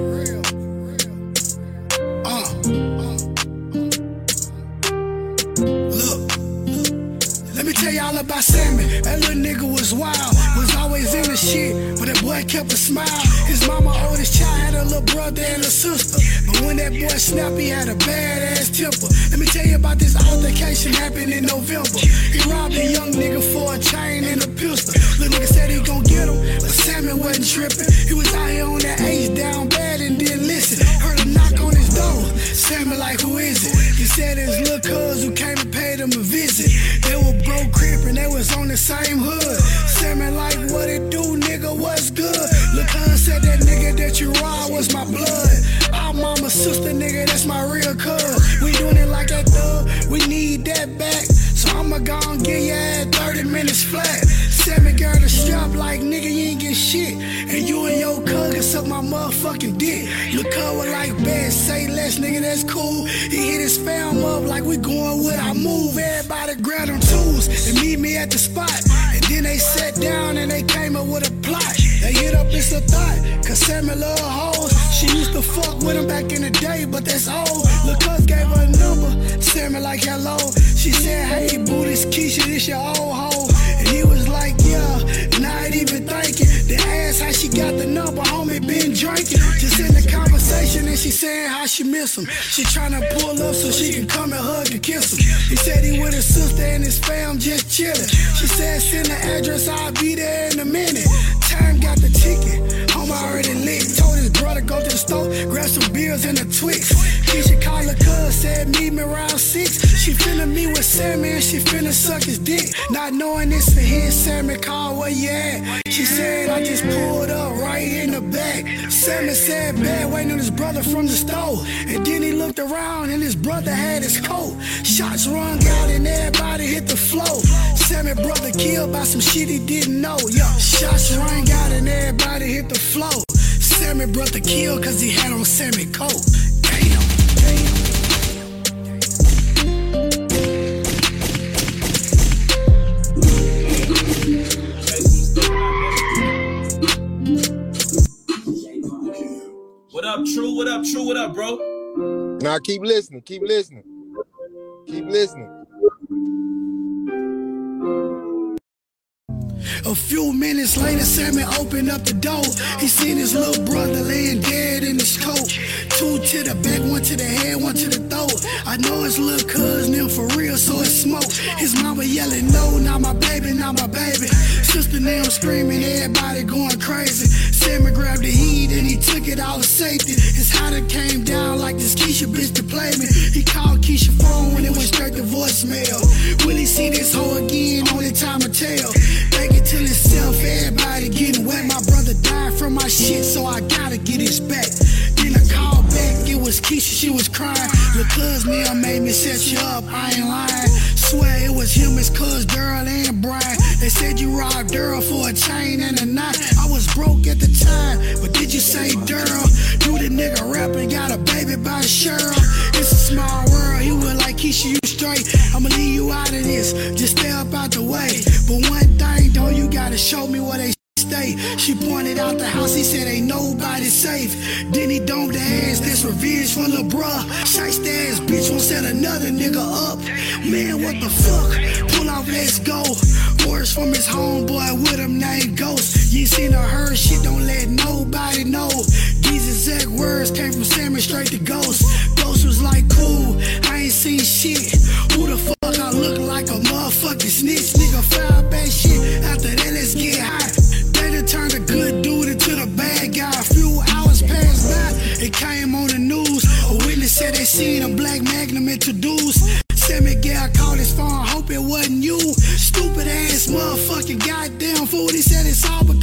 Tell y'all Sammy. That little nigga was wild. Was always in the shit, but that boy kept a smile. His mama, oldest child, had a little brother and a sister. But when that boy snapped, he had a bad ass temper. Let me tell you about this altercation happened in November. He robbed a young nigga for a chain and a pistol. Little nigga said he gon' get him, but Sammy wasn't tripping. He was out here on that ace down bad and didn't listen. Heard a knock on his door. Sammy like, who is it? He said his little cuz who came and paid him a visit. They were broke crippin', they was on the same hood. Sammy like, what it do, nigga, what's good? Lil' cuz said that nigga that you ride was my blood. Our mama sister, nigga, that's my real cuz. We doing it like that thug, we need that back. So I'ma go and get your ass 30 minutes flat. Send me girl a strap like nigga, you ain't get shit. And you and your cuz can suck my motherfucking dick. Look cuz was like bad, say less, nigga, that's cool. He hit his fam up like we going with our move. Everybody grab them tools and meet me at the spot. And then they sat down and they came up with a plot. They hit up it's a thought, cause love hoes. She used to fuck with him back in the day, but that's old. Look, gave her a number. Sammy like hello. She said, hey, boo, this Keisha, this your old hoe. And he was like, yeah, not even thinking. Then asked how she got the number, homie been drinking. Just in the conversation, and she saying how she miss him. She tryna pull up so she can come and hug and kiss him. He said he with his sister and his fam just chillin'. She said, send the address, I'll be there in a minute. Time got the ticket, home already lit. Brother go to the store, grab some beers and a Twix. Keisha called her cuz, said meet me around six. She finna meet with Sammy and she finna suck his dick. Not knowing it's for his Sammy called where you at. She said I just pulled up right in the back. Sammy said bad waiting on his brother from the store. And then he looked around and his brother had his coat. Shots rung out and everybody hit the floor. Sammy brother killed by some shit he didn't know. Yo, shots rang out and everybody hit the floor. Sammy brought the kill cause he had on Sammy coat. Damn. What up, True? What up, True? What up, bro? Now nah, keep listening. Keep listening. Keep listening. A few minutes later, Sammy opened up the door. He seen his little brother laying dead in his coat. Two to the back, one to the head, one to the throat. I know his little cousin him for real, so it smoke. His mama yelling, no, not my baby, not my baby. Sister now screaming, everybody going crazy. Sammy grabbed the heat and he took it out of safety. His hotter came down like this Keisha bitch to play me. He called Keisha phone when it went straight to voicemail. Will he see this hoe again? Only time to tell. Take it to himself, everybody getting wet. My brother died from my shit, so I gotta get his back. Then I called back, it was Keisha, she was crying. Your cuz Neil made me set you up, I ain't lying. Swear it was him, his cuz Daryl and Brian. They said you robbed Daryl for a chain and a knife. I was broke at the time, but did you say Daryl? You the nigga rapping, got a baby by Cheryl. It's a small world, he was like Keisha, you straight. I'ma leave you out of this, just stay up out the way. But one thing though, you gotta show me what they stay. She pointed out the house, he said ain't nobody safe. Then he domed the ass, that's revenge for the bruh. Shice the ass bitch won't set another nigga up. Man, what the fuck? Pull off, let's go. Words from his homeboy with him named Ghost. You seen or heard shit, don't let nobody know. These exact words came from Sammy straight to Ghost. Ghost was like, cool, I ain't seen shit. Who the fuck I look like a motherfucking snitch? Nigga foul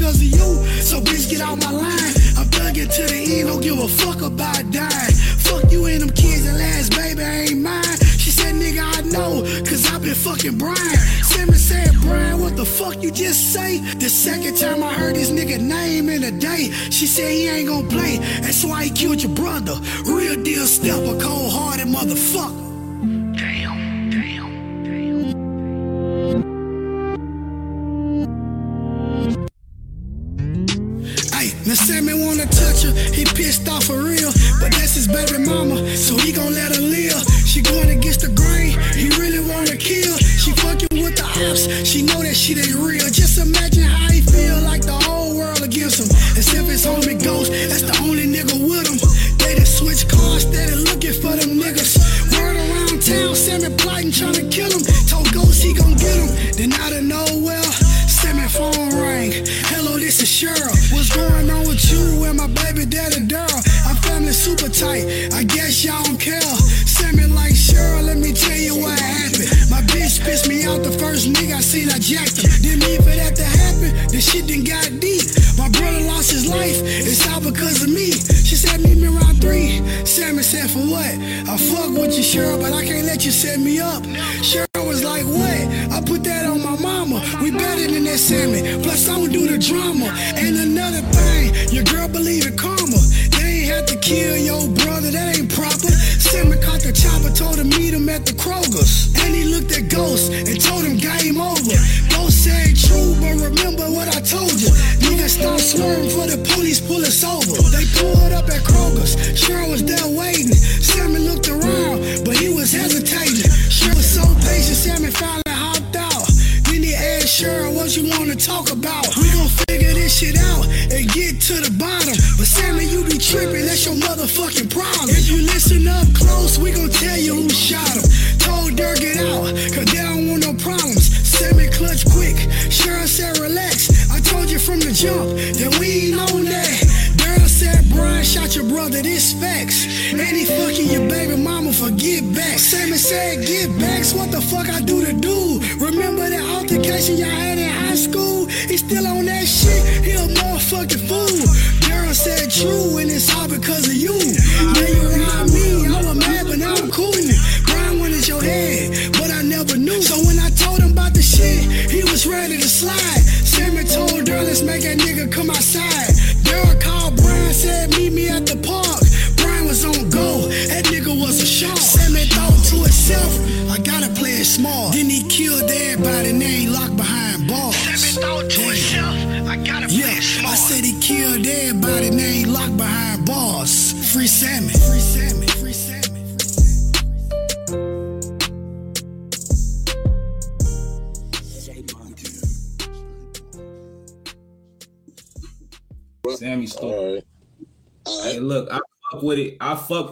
because of you. So bitch, get out my line. I'm thugging to the end, don't give a fuck about dying. Fuck you and them kids, and last baby ain't mine. She said, nigga, I know, cause I been fucking Brian. Sammy said, Brian, what the fuck you just say? The second time I heard this nigga name in a day, she said he ain't gonna play. That's why he killed your brother. Real deal stepper, cold hearted motherfucker. Now Sammy wanna touch her, he pissed off for real. But that's his baby mama, so he gon' let her live. She going against the grain, he really wanna kill. She fucking with the ops, she know that shit ain't real. Just imagine how he feel like the whole world against him. Except his homie Ghost, that's the only nigga with him. They done switch cars, steady looking for them niggas. Word around town, Sammy plotting, tryna kill him. Told Ghost he gon' get him. Then out of nowhere, Sammy phone rang. Is Cheryl. What's going on with you and my baby daddy Daryl? I'm family super tight. I guess y'all don't care. Sammy like Cheryl, let me tell you what happened. My bitch pissed me out the first nigga I seen I jacked him. Didn't mean for that to happen. The shit done got deep. My brother lost his life. It's all because of me. She said meet me around three. Sammy said for what? I fuck with you, Cheryl, but I can't let you set me up. Cheryl was like, what? I put that on my that, Sammy. Plus, I don't do the drama. And another thing, your girl believe in karma. They ain't have to kill your brother, that ain't proper. Sammy caught the chopper, told him meet him at the Kroger's. And he looked at Ghost and told him game over. Ghost said true, but remember what I told you. Nigga, stop swerving for the police pull us over. They pulled up at Kroger's. Cheryl was there waiting.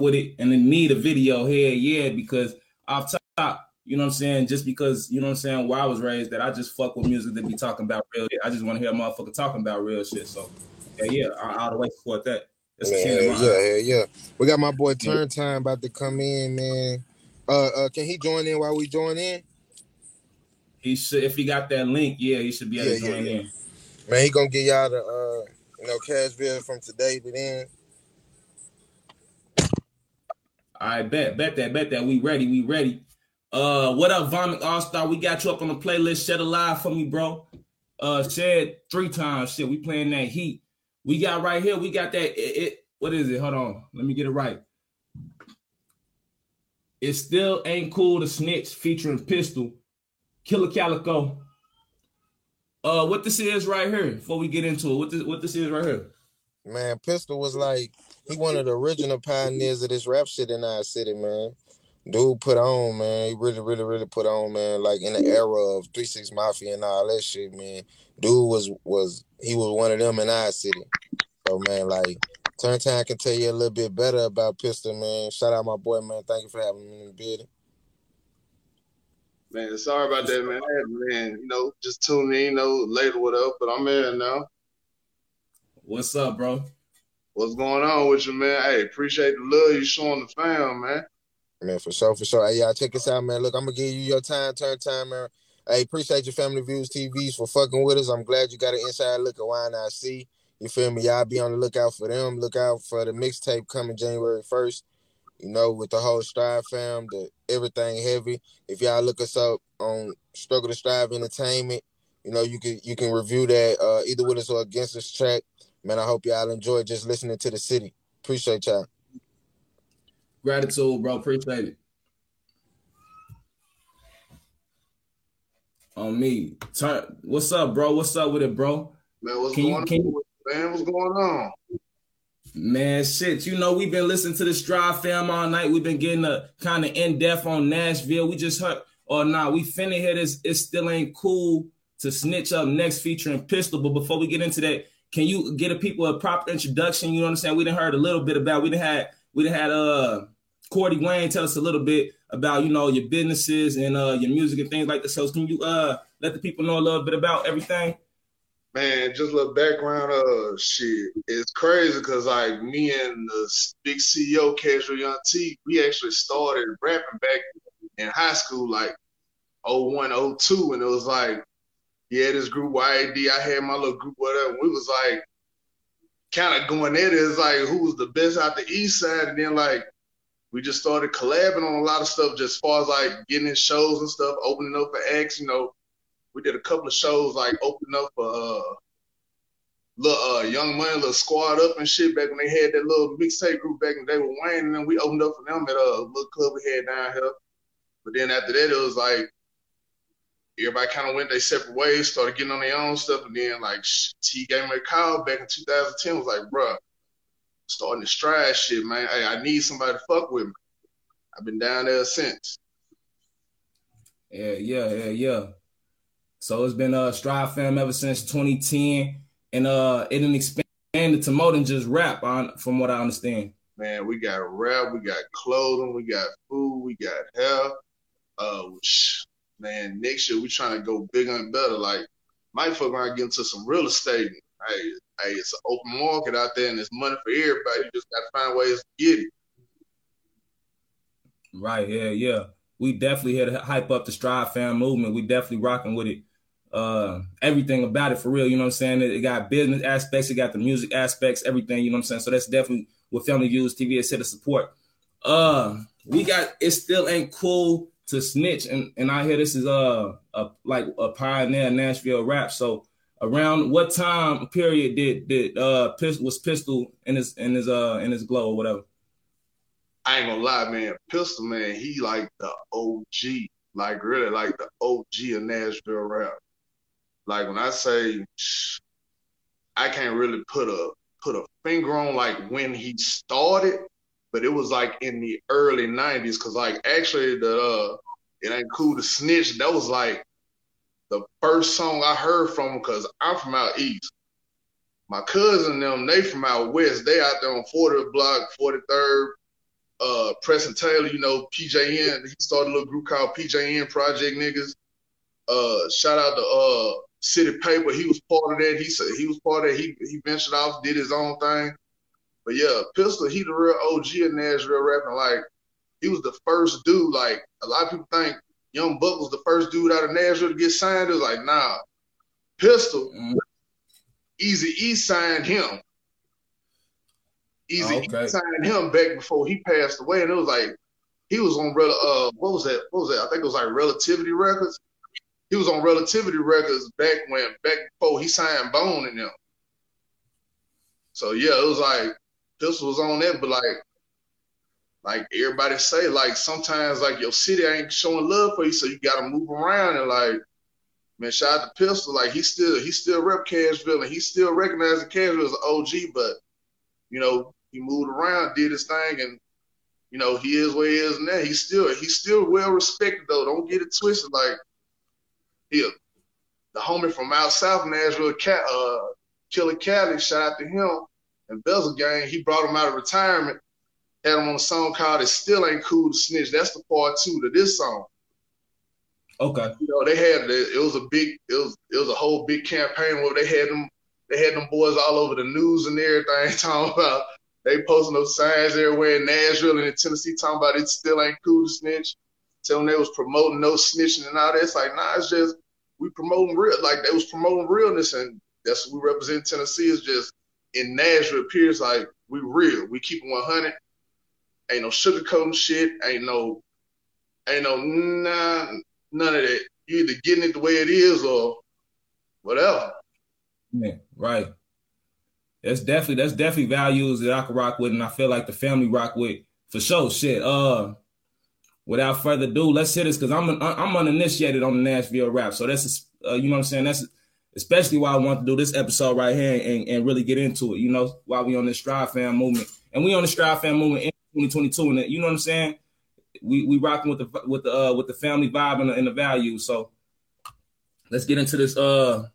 Fuck with it, and then need a video here, yeah, because off top, you know what I'm saying. Just because you know what I'm saying, where I was raised, that I just fuck with music that be talking about real. shit. I just want to hear a motherfucker talking about real shit. So, yeah, yeah, I, all the way support that. That's the Man, shit yeah, eyes. yeah, yeah. We got my boy Turn Time about to come in, man. Uh, uh, can he join in while we join in? He should, if he got that link, yeah, he should be able Yeah, to join yeah. in. Man, he gonna get y'all the uh, you know, Cashville from today, but then I bet, bet that, bet that. We ready, we ready. Uh, what up, Vomit All Star? We got you up on the playlist. Shed a live for me, bro. Uh, shed three times. Shit, we playing that heat. We got right here. We got that. It, it what is it? Hold on, let me get it right. It still ain't cool to snitch featuring Pistol, Killer Calico. Uh, what this is right here? Before we get into it, what this what this is right here? man, Pistol was like he one of the original pioneers of this rap shit in our city, man. Dude put on, man. He really, really, really put on, man. Like in the era of Three Six Mafia and all that shit, man. Dude was was he was one of them in our city. So man, like Turn Time can tell you a little bit better about Pistol, man. Shout out my boy, man. Thank you for having me in the building. Man, sorry about that, man. I man, you know, just tune in, you know, later, whatever, but I'm in now. What's up, bro? What's going on with you, man? Hey, appreciate the love you showing the fam, man. Man, for sure, for sure. Hey, y'all, check us out, man. Look, I'm gonna give you your time, turn time, man. Hey, appreciate your family views TVs for fucking with us. I'm glad you got an inside look at See. You feel me? Y'all be on the lookout for them. Look out for the mixtape coming January 1st. You know, with the whole Strive fam, the everything heavy. If y'all look us up on Struggle to Strive Entertainment, you know, you can you can review that uh either with us or against us track. Man, I hope y'all enjoy just listening to the city. Appreciate y'all. Gratitude, bro. Appreciate it. On me. Turn. What's up, bro? What's up with it, bro? Man, what's Can you- going can on? Man, what's going on? Man, shit, you know we've been listening to the Strive fam all night. We've been getting a kind of in depth on Nashville. We just heard, or nah, we finna hear this. It still ain't cool to snitch up next featuring Pistol. But before we get into that, can you get a people a proper introduction? You know what I'm saying? We done heard a little bit about. We done had we done had uh Cordy Wayne tell us a little bit about you know your businesses and uh your music and things like that. So can you uh let the people know a little bit about everything? Man, just a little background. Uh, shit, it's crazy because like me and the big CEO, Casual Young T, we actually started rapping back in high school, like 01, 02, and it was like, yeah, this group YAD, I had my little group, whatever. We was like, kind of going at it. It's like who was the best out the east side, and then like we just started collabing on a lot of stuff, just as far as like getting in shows and stuff, opening up for acts, you know we did a couple of shows like opening up for uh little uh young money, little squad up and shit back when they had that little mixtape group back in the day with Wayne and then we opened up for them at a little club we had down here. But then after that it was like everybody kind of went their separate ways, started getting on their own stuff, and then like T gave me a call back in 2010 was like, bruh, starting to stride shit, man. Hey, I need somebody to fuck with me. I've been down there since. Yeah, yeah, yeah, yeah. So it's been uh Strive Fam ever since 2010, and uh it didn't expand to more than just rap, on from what I understand. Man, we got rap, we got clothing, we got food, we got hair. Uh, man, next year we trying to go bigger and better. Like, might fuck around get into some real estate. Hey, hey, it's an open market out there, and there's money for everybody. You just got to find ways to get it. Right, yeah, yeah. We definitely had to hype up the Strive Fam movement. We definitely rocking with it. Uh, everything about it for real. You know what I'm saying? It, got business aspects, it got the music aspects, everything. You know what I'm saying? So that's definitely what Family Views TV has said to support. Uh, we got it. Still ain't cool to snitch, and and I hear this is uh a like a pioneer Nashville rap. So around what time period did did uh Pistol, was Pistol in his in his uh in his glow or whatever? I ain't gonna lie, man. Pistol, man, he like the OG, like really like the OG of Nashville rap. Like when I say, I can't really put a put a finger on like when he started, but it was like in the early '90s. Cause like actually the uh, it ain't cool to snitch. That was like the first song I heard from. Cause I'm from out east. My cousin them, they from out west. They out there on 40th block, 43rd. Uh, Preston Taylor, you know, PJN. He started a little group called PJN Project Niggas. Uh, shout out to uh City Paper. He was part of that. He said he was part of that. He he ventured off, did his own thing. But yeah, Pistol, he the real OG in Nashville rapping. Like he was the first dude. Like a lot of people think Young Buck was the first dude out of Nashville to get signed. It was like nah, Pistol. Easy E signed him. Easy Okay. E signed him back before he passed away, and it was like he was on uh what was that? What was that? I think it was like Relativity Records. He was on Relativity Records back when back before he signed Bone and them. So yeah, it was like this was on that, but like like everybody say, like sometimes like your city ain't showing love for you, so you gotta move around and like man, shout out to Pistol. Like he still he still rep Cashville and he still recognizes Cashville as an OG, but you know, he moved around, did his thing, and you know, he is where he is now. He's still he's still well respected though. Don't get it twisted. Like he the homie from out south Nashville, Ca- uh, Killer Cali, shout out to him and Bezel Gang. He brought him out of retirement, had him on a song called "It Still Ain't Cool to Snitch." That's the part two to this song. Okay. You know, they had it was a big it was it was a whole big campaign where they had them they had them boys all over the news and everything talking about they posting those signs everywhere in Nashville and in Tennessee talking about it still ain't cool to snitch. Telling they was promoting no snitching and all that. It's like, nah, it's just we promoting real like they was promoting realness and that's what we represent Tennessee is just in Nashville appears like we real. We keep 100. Ain't no sugarcoating shit. Ain't no, ain't no nah, none of that. You either getting it the way it is or whatever. Yeah, right. That's definitely that's definitely values that I can rock with, and I feel like the family rock with for sure. Shit. Uh, without further ado, let's hit this because I'm an, I'm uninitiated on the Nashville rap, so that's uh, you know what I'm saying. That's especially why I want to do this episode right here and, and really get into it. You know, why we on this Strive fam movement, and we on the Strive fam movement in 2022, and you know what I'm saying. We we rocking with the with the uh, with the family vibe and the, and the values. So let's get into this uh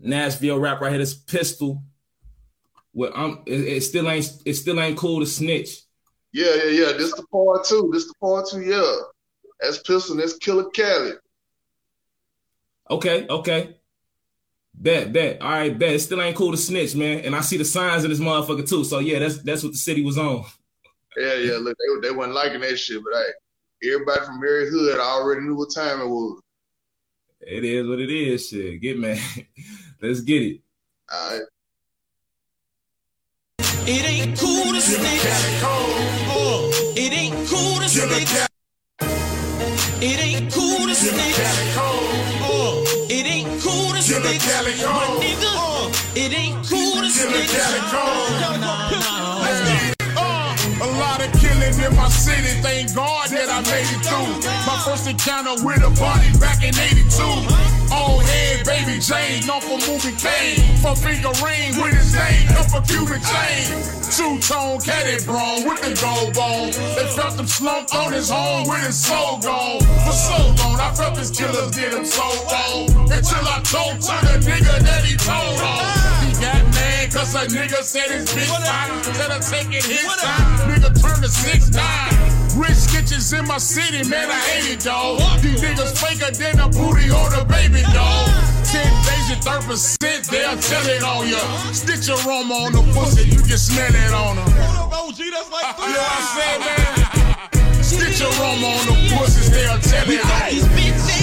Nashville rap right here. This pistol. Well, I'm it, it still ain't it still ain't cool to snitch. Yeah, yeah, yeah. This the part two. This the part two. Yeah, that's Pistol. That's Killer Cali. Okay, okay. Bet, bet. All right, bet. It still ain't cool to snitch, man. And I see the signs of this motherfucker too. So yeah, that's that's what the city was on. Yeah, yeah. Look, they they wasn't liking that shit, but hey, everybody from every hood I already knew what time it was. It is what it is. Shit, get man. Let's get it. All right. It ain't cool to snitch. Uh, it ain't cool to snitch. It ain't cool to snitch. Uh, it ain't cool to snitch. My nigga, uh, it ain't cool to snitch. Nah, nah, Uh, a lot of killing in my city. Thank God that I made it through. My first encounter with a body back in 82. Old head, baby Jane, known for moving cane. For finger ring with his name, up for Cuban chain. Two tone caddy brawn with the gold bone. They felt him slump on his home with his soul gone. For so long, I felt his killers did him so wrong. Until I told to the nigga that he told on. He got mad cause a nigga said his bitch fine. Instead of taking his time, nigga turned to six nine. Rich sketches in my city, man, I hate it, dog. These niggas faker than a booty or the baby, dog. Ten days and third percent, they'll tell it on ya. Stitch your aroma on the pussy, you can smell it on her. OG, that's like You know what I'm saying, man? Stitch your aroma on the pussies, they'll tell it on these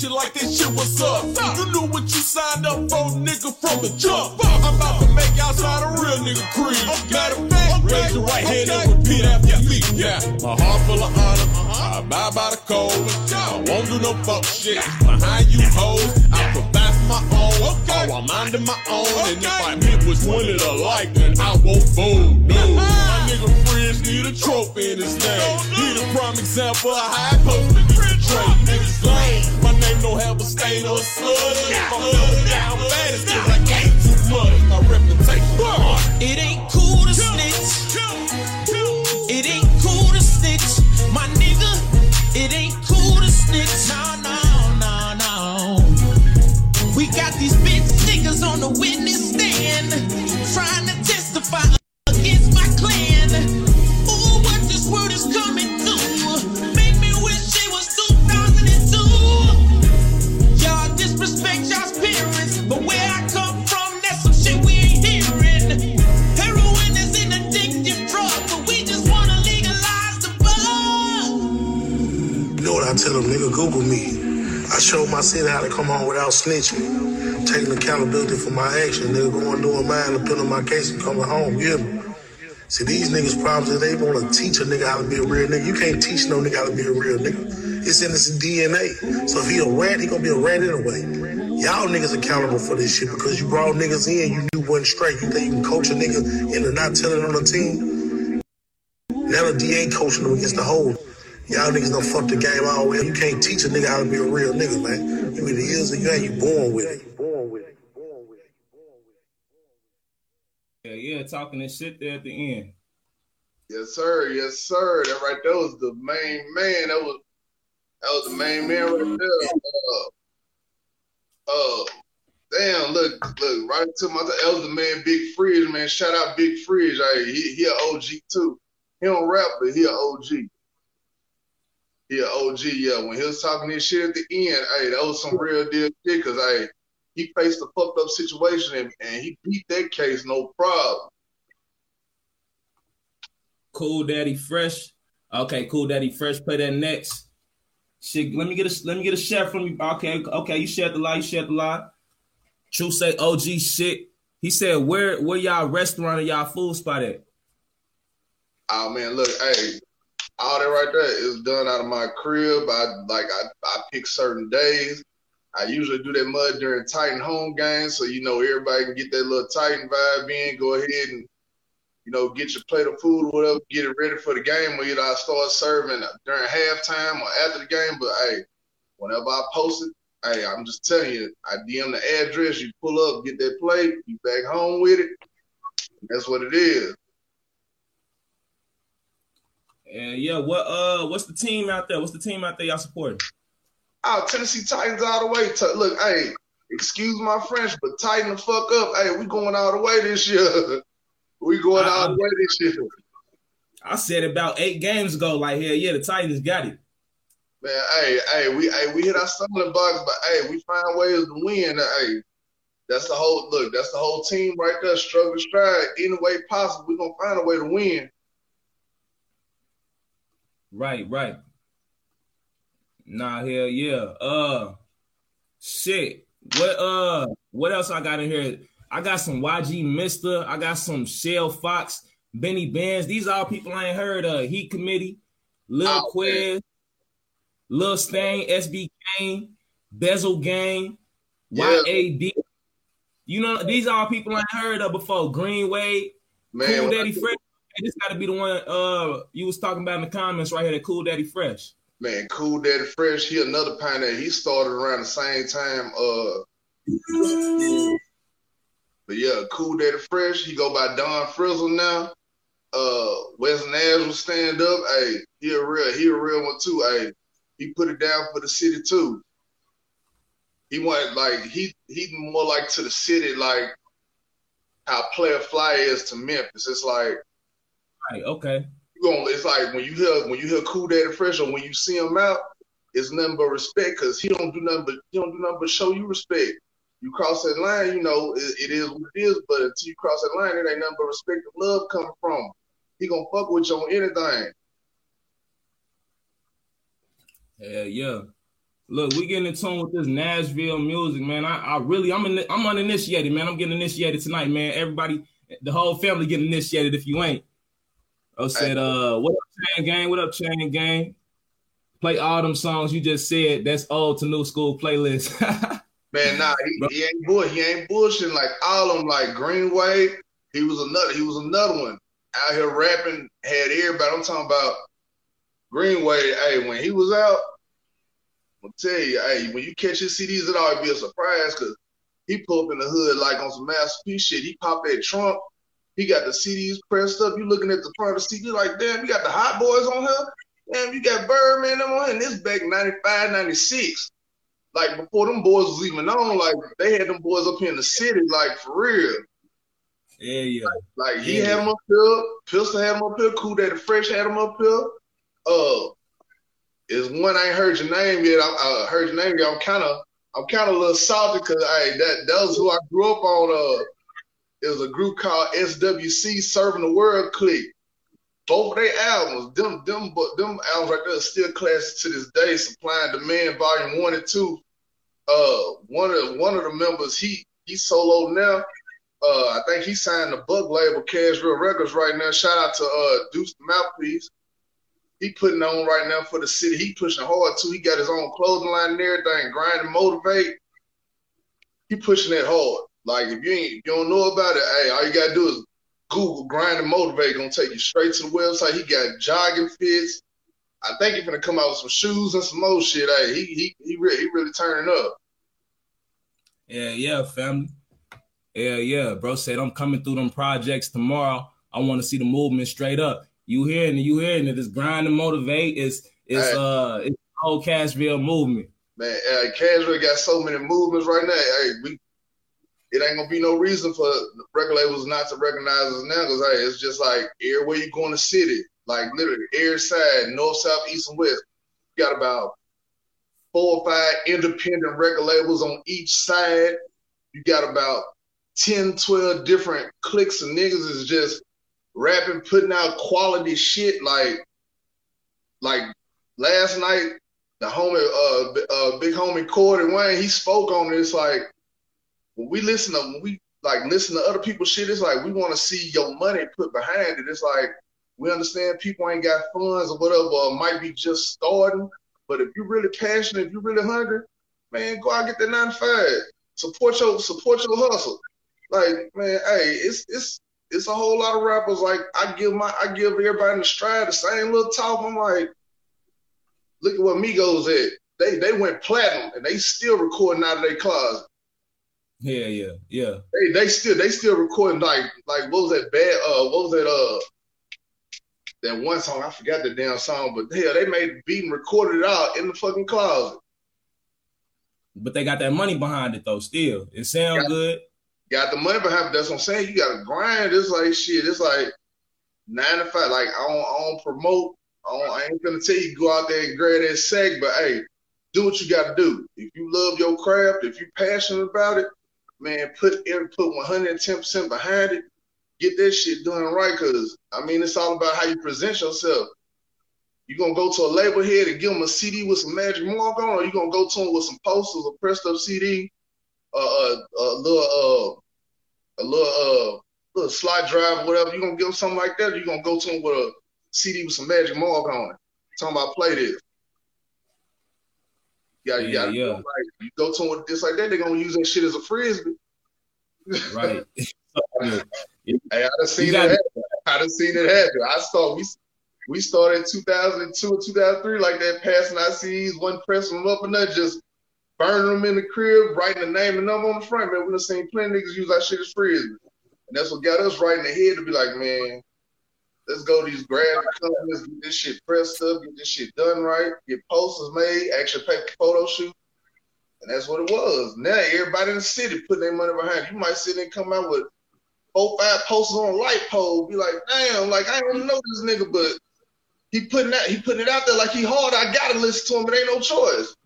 snitching like this shit was up. You knew what you signed up for, nigga, from the jump. I'm about to make outside a real nigga creed. Matter of fact, raise your right hand and repeat after me. Yeah, my heart full of honor. I abide by the code. I won't do no fuck shit behind you hoes. I provide for my own. Oh, I'm minding my own. And if I meet which one it alike, then I won't fool. No, my nigga friends need a trophy in his name. He the prime example of how I. My name don't have a stain or a slur. If I'm bad, 'cause I gave too much. My reputation. It ain't cool to snitch. It ain't cool to snitch. My nigga, it ain't cool to snitch. No, no. We got these bitch niggas on the witness stand trying I tell them, nigga, Google me. I showed my city how to come on without snitching. Taking accountability for my action, nigga, going doing mine, on my case and coming home? See, these niggas' problems is they want to teach a nigga how to be a real nigga. You can't teach no nigga how to be a real nigga. It's in his DNA. So if he a rat, he gonna be a rat anyway. Y'all niggas accountable for this shit because you brought niggas in, you knew wasn't straight. You think you can coach a nigga into not telling on the team? Now the DA coaching them against the whole. Y'all niggas don't fuck the game all the way. You can't teach a nigga how to be a real nigga, man. You either is or you ain't. You born with it. You're born with it. You're born with it. Yeah, yeah, talking this shit there at the end. Yes, sir. Yes, sir. That right there was the main man. That was that was the main man right there. Uh, uh damn, look, look, right to my that was the man Big Fridge, man. Shout out Big Fridge. Hey, he he a OG too. He don't rap, but he a OG. He a OG, yeah. When he was talking this shit at the end, hey, that was some real deal shit, cause hey, he faced a fucked up situation and, and he beat that case no problem. Kool Daddy Fresh. Okay, Kool Daddy Fresh. Play that next. Shit, let me get a let me get a share from you. Okay, okay, you shared the lie, you shared the lie. True say OG shit. He said, where where y'all restaurant or y'all food spot at? Oh man, look, hey, all that right there is done out of my crib. I like I, I pick certain days. I usually do that mud during Titan home games, so you know everybody can get that little Titan vibe in. Go ahead and you know get your plate of food or whatever, get it ready for the game. Or either I start serving during halftime or after the game. But hey, whenever I post it, hey, I'm just telling you, I DM the address. You pull up, get that plate, you back home with it. That's what it is. And yeah, what uh what's the team out there? What's the team out there y'all supporting? Oh, Tennessee Titans all the way. To, look, hey, excuse my French, but tighten the fuck up. Hey, we going all the way this year. we going I- all the way this year. I said about eight games ago, like hell yeah, the Titans got it. Man, hey, hey, we hey, we hit our stumbling blocks, but hey, we find ways to win. Hey, that's the whole look, that's the whole team right there, struggle to stride. Any way possible, we're gonna find a way to win. Right, right. Nah, hell yeah. Uh shit. What uh what else I got in here? I got some YG Mister, I got some Shell Fox, Benny Benz. These are all people I ain't heard of. Heat Committee, Lil Oh, Quiz, Lil Stain, SB Kane, Bezel Gang, Yeah. YAD. You know, these are all people I ain't heard of before. Greenway, Man, Kool Daddy. Hey, This got to be the one uh you was talking about in the comments right here. That Kool Daddy Fresh. Man, Kool Daddy Fresh, he another pioneer. He started around the same time. Uh, but yeah, Kool Daddy Fresh, he go by Don Frizzle now. Uh, West Nashville stand up. Hey, he a real, he a real one too. Hey, he put it down for the city too. He went like he he more like to the city like how Playa Fly is to Memphis. It's like Right, okay. you gonna it's like when you hear when you hear Kool Daddy Fresh or when you see him out, it's nothing but respect because he don't do nothing but he don't do nothing but show you respect. You cross that line, you know it, it is what it is. But until you cross that line, it ain't nothing but respect and love coming from. him. He gonna fuck with you on anything. Yeah, yeah. Look, we getting in tune with this Nashville music, man. I, I really, I'm in, I'm uninitiated, man. I'm getting initiated tonight, man. Everybody, the whole family getting initiated. If you ain't, I said, uh, what up, Chain Gang? What up, Chain Gang? Play all them songs you just said. That's old to new school playlist. Man, nah, he, he ain't bull. He ain't bullshitting like all of them. Like Greenway, he was another. He was another one out here rapping. Had everybody. I'm talking about Greenway. Hey, when he was out, I'm tell you, hey, when you catch his CDs, it always be a surprise because he pull up in the hood like on some masterpiece shit. He pop that trunk. He got the CDs pressed up. You looking at the front of the CD like, damn, you got the Hot Boys on here. Damn, you got Birdman them on here. And this back 95, 96 like before them boys was even on, like they had them boys up here in the city, like for real. Yeah, yeah. Like, like he Yeah. had them up here, Pistol had them up here, Kool Daddy Fresh had them up here. Uh, is one I ain't heard your name yet. I uh, heard your name yet. I'm kind of, I'm kind of a little salty because I that that was who I grew up on. Uh, it was a group called SWC Serving the World Clique. Both of their albums, them, them, but them albums right there are still classic to this day. Supply and Demand, Volume One and Two. Uh, one of one of the members, he he solo now. Uh, I think he signed the Bug label, Casual Records, right now. Shout out to uh Deuce the Mouthpiece. He putting on right now for the city. He pushing hard too. He got his own clothing line and everything. Grind and motivate. He pushing that hard. Like if you ain't, if you don't know about it, hey, all you gotta do is Google grind and motivate. Gonna take you straight to the website. He got jogging fits. I think he's gonna come out with some shoes and some old shit. Hey, he he he really, he really turning up. Yeah, yeah, family. Yeah, yeah. Bro said I'm coming through them projects tomorrow. I want to see the movement straight up. You hearing it, you hearing it. It's grind and motivate. It's it's Hey. uh it's the whole Cashville movement. Man, uh, Cashville got so many movements right now. Hey, we it ain't gonna be no reason for record labels not to recognize us now because hey, it's just like everywhere you go in the city, like literally every side, north, south, east, and west. You got about four or five independent record labels on each side. You got about 10, 12 different cliques of niggas is just rapping, putting out quality shit like like last night the homie, uh, uh, big homie Cordy Wayne, he spoke on this. Like when we listen to when we like listen to other people's shit, it's like we want to see your money put behind it. It's like we understand people ain't got funds or whatever, or might be just starting. But if you're really passionate, if you're really hungry, man, go out get that nine five. Support your support your hustle. Like man, hey, it's it's it's a whole lot of rappers. Like I give my I give everybody in the stride the same little talk. I'm like, look at what Migos at. They they went platinum and they still recording out of their closet. Yeah, yeah, yeah. They they still they still recording like like what was that bad uh what was that uh that one song I forgot the damn song but hell they made the beat and recorded it out in the fucking closet. But they got that money behind it though. Still, it sounds good. Got the money behind it. That's what I'm saying. You gotta grind. It's like shit. It's like nine to five. Like I don't, I don't promote. I, don't, I ain't gonna tell you go out there and grab that sack, but hey, do what you gotta do. If you love your craft, if you're passionate about it, man, put put 110 percent behind it. Get that shit done right, cause I mean it's all about how you present yourself. You gonna go to a label head and give them a CD with some magic mark on, or you gonna go to them with some posters, a pressed up CD, uh, uh, a little uh, a little uh, little slide drive or whatever. You gonna give them something like that, or you gonna go to them with a CD with some magic mark on it. Talking about play this. You gotta, you Yeah, gotta yeah. like, you go to them with this like that, they're gonna use that shit as a frisbee. Right. Hey, I done seen it happen. I done seen it happen. I saw we we started in 2002 or 2003 like that, passing our CDs, one pressing them up and nothing, just burning them in the crib, writing the name and number on the front. Man, we done seen plenty of niggas use our shit as frisbee. And that's what got us right in the head to be like, man, let's go to these graphic companies, get this shit pressed up, get this shit done right, get posters made, actually pay photo shoot. And that's what it was. Now everybody in the city putting their money behind it. You might sit there and come out with four, five posters on a light pole, be like, damn, like I don't know this nigga, but he putting that he putting it out there like he hard. I gotta listen to him, but ain't no choice.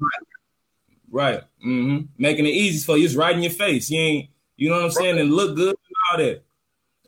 Right. Mm-hmm. Making it easy for you. It's right in your face. You ain't, you know what I'm saying? And look good and all that.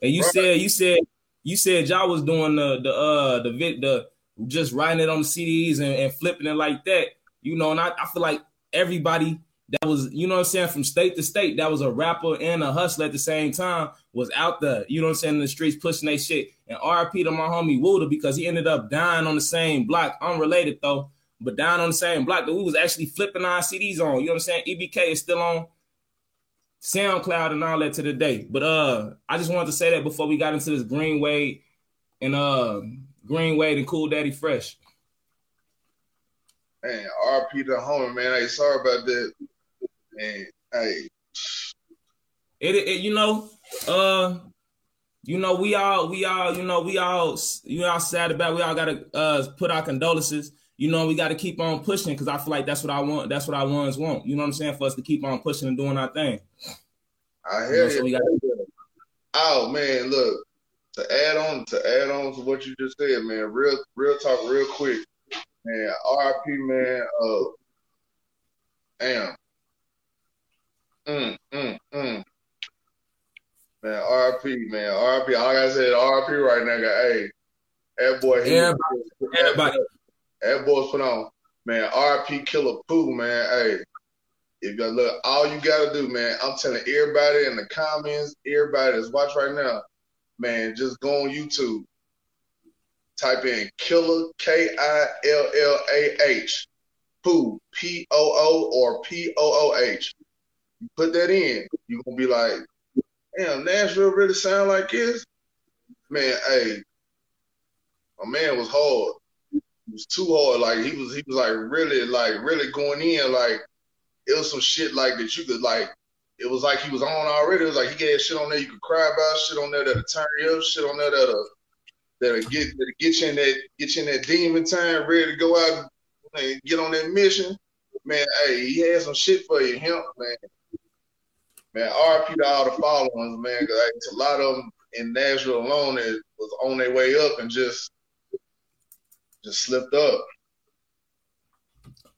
And you Right. said, you said, you said y'all was doing the the uh the vid the just writing it on the CDs and, and flipping it like that. You know, and I, I feel like everybody that was, you know what I'm saying, from state to state, that was a rapper and a hustler at the same time, was out there, you know what I'm saying, in the streets pushing their shit. And RP to my homie Wooda because he ended up dying on the same block, unrelated though, but dying on the same block that we was actually flipping our CDs on. You know what I'm saying? EBK is still on SoundCloud and all that to the day. But uh I just wanted to say that before we got into this Greenway and uh Greenway and Kool Daddy Fresh. Man, RP the homie, man. Hey, sorry about that. Man, hey. It, it you know, uh you know, we all we all, you know, we all you all sad about we all gotta uh put our condolences. You know, we gotta keep on pushing because I feel like that's what I want, that's what our ones want. You know what I'm saying? For us to keep on pushing and doing our thing. I You know, hear so you. we gotta Oh man, look. To add on to add on to what you just said, man. Real real talk, real quick, man. RP, man. Uh, damn. Mm, mm, mm. Man, RP, man. RP. Like I said, RP right now. Got hey, that boy. he- Everybody- everybody. That boy's put on, man. RP Killah Pooh, man. Hey, if you look, all you gotta do, man. I'm telling everybody in the comments, everybody that's watching right now, man. Just go on YouTube, type in Killah K I L L A H, Pooh P O O or P O O H. You put that in, you gonna be like, damn, Nashville really sound like this, man. Hey, my man was hard. Was too hard. Like he was, he was like really, like really going in. Like it was some shit like that you could like. It was like he was on already. It was like he got shit on there you could cry about, shit on there that'll turn you up, shit on there that'll that'll get that'll get you in that get you in that demon time, ready to go out and get on that mission. Man, hey, he had some shit for you, him, man. Man, RP to all the followers, man. 'cause, like, a lot of them in Nashville alone that was on their way up and just just slipped up.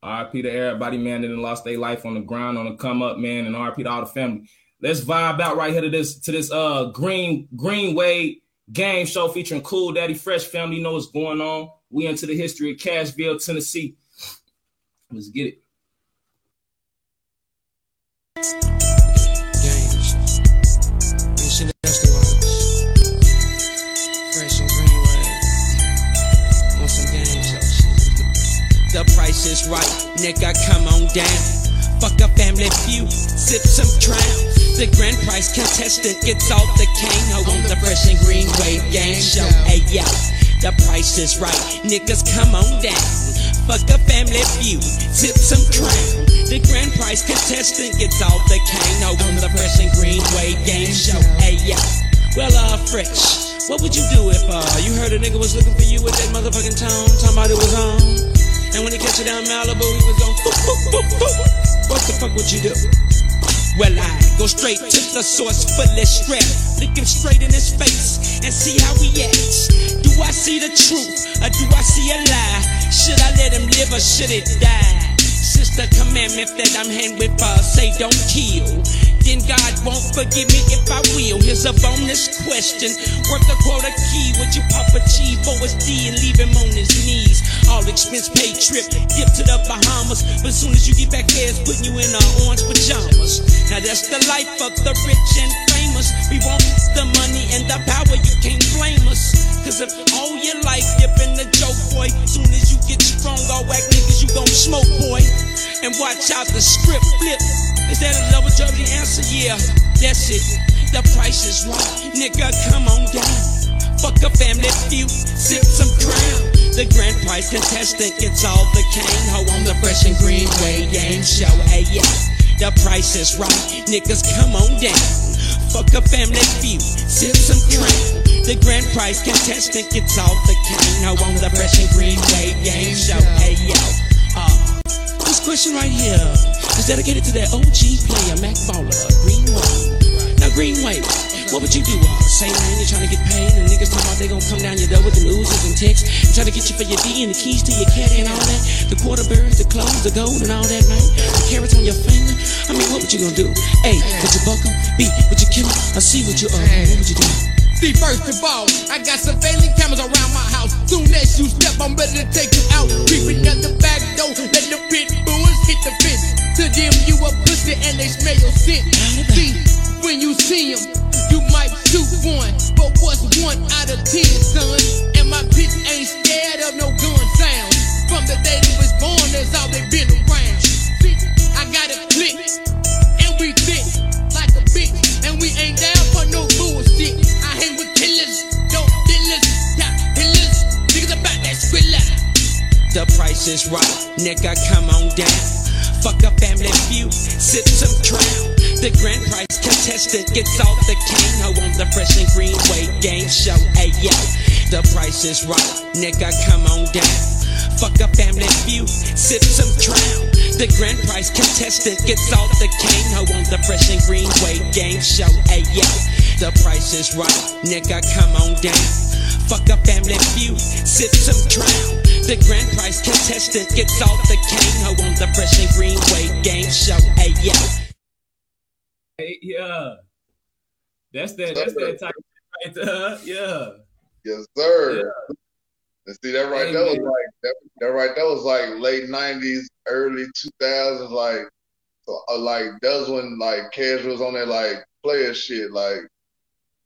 RP to everybody, man, that lost their life on the ground, on the come up, man, and RP to all the family. Let's vibe out right here to this to this uh Green Greenway game show featuring Kool Daddy Fresh family. You know what's going on. We into the history of Cashville, Tennessee. Let's get it. Nigga, come on down. Fuck a family feud, sip some crown. The grand prize contestant gets all the cane. On the fresh and green wave game show. Hey yo, the price is right, niggas come on down. Fuck a family feud, sip some crown. The grand prize contestant gets all the cane. Ho on the fresh and green wave game show. Hey yo, well uh fresh. What would you do if uh you heard a nigga was looking for you with that motherfucking tone? Somebody was on. And when he catch you down Malibu, he was on. What the fuck would you do? Well, I go straight to the source, fully strapped. Look him straight in his face and see how he acts. Do I see the truth or do I see a lie? Should I let him live or should it die? The commandment that I'm hand with uh, say don't kill, then God won't forgive me if I will. Here's a bonus question worth a quarter key. Would you pop a G for his D and leave him on his knees? All expense paid trip, dip to the Bahamas. But soon as you get back there, it's putting you in uh, orange pajamas. Now that's the life of the rich and famous. We want the money and the power, you can't blame us. Cause if all your life you've been a joke, boy, soon as you get strong, all whack niggas, you gon' smoke, boy. And watch out the script flip. Is that a double? The answer, yeah, that's it. The price is right, nigga, come on down. Fuck a family feud, sip some crown. The grand prize contestant gets all the cane. Ho on the fresh and green way game show. Hey, yeah, the price is right, niggas, come on down. Fuck a family feud, sip some crown. The grand prize contestant gets all the cane. Ho on the fresh and green way game show. Hey, yo, uh, this question right here is dedicated to that OG player, Mac Baller, Greenway. Greenway, what would you do? Say, man, you're trying to get paid, and niggas talking about they gonna come down your door with them Uzis and texts, and try to get you for your D and the keys to your cat and all that. The quarter birds, the clothes, the gold, and all that, man. The carats on your finger. I mean, what would you gonna do? A, would you buck 'em? B, would you kill 'em? Or C, would you, uh, what would you do? See, first of all, I got surveillance cameras around my house. Soon as you step, I'm ready to take you out. Creeping at the back door, let the pit bulls hit the fence. To them, you a pussy and they smell your scent. See, when you see them, you might shoot one. But what's one out of ten, son? And my bitch ain't scared of no gun sounds. From the day they was born, that's all they been around. I got a click, and we thick like a bitch, and we ain't down for no bullshit. I hang with killers, dope dealers, top pillars, niggas about that skrilla. The price is right, nigga, come on down. Fuck a family feud, sip some crown. The grand prize contestant gets off the cane. Ho on the fresh and green way game show. Hey yo, the price is right, nigga, come on down. Fuck a family feud, sip some crown. The grand prize contestant gets off the cane. Ho on the fresh and green way game show. Hey yo, the price is right, nigga, come on down. Fuck a family feud, sip some crown. The grand prize contestant gets off the cane. Ho on the fresh and green way game show. Hey yo. Hey, yeah. That's that. That's that type of right there. Yeah. Yes, sir. And see that right Hey, there was like that, that right there was like late nineties, early two thousands, like so, uh, like that was when like casuals on that like player shit, like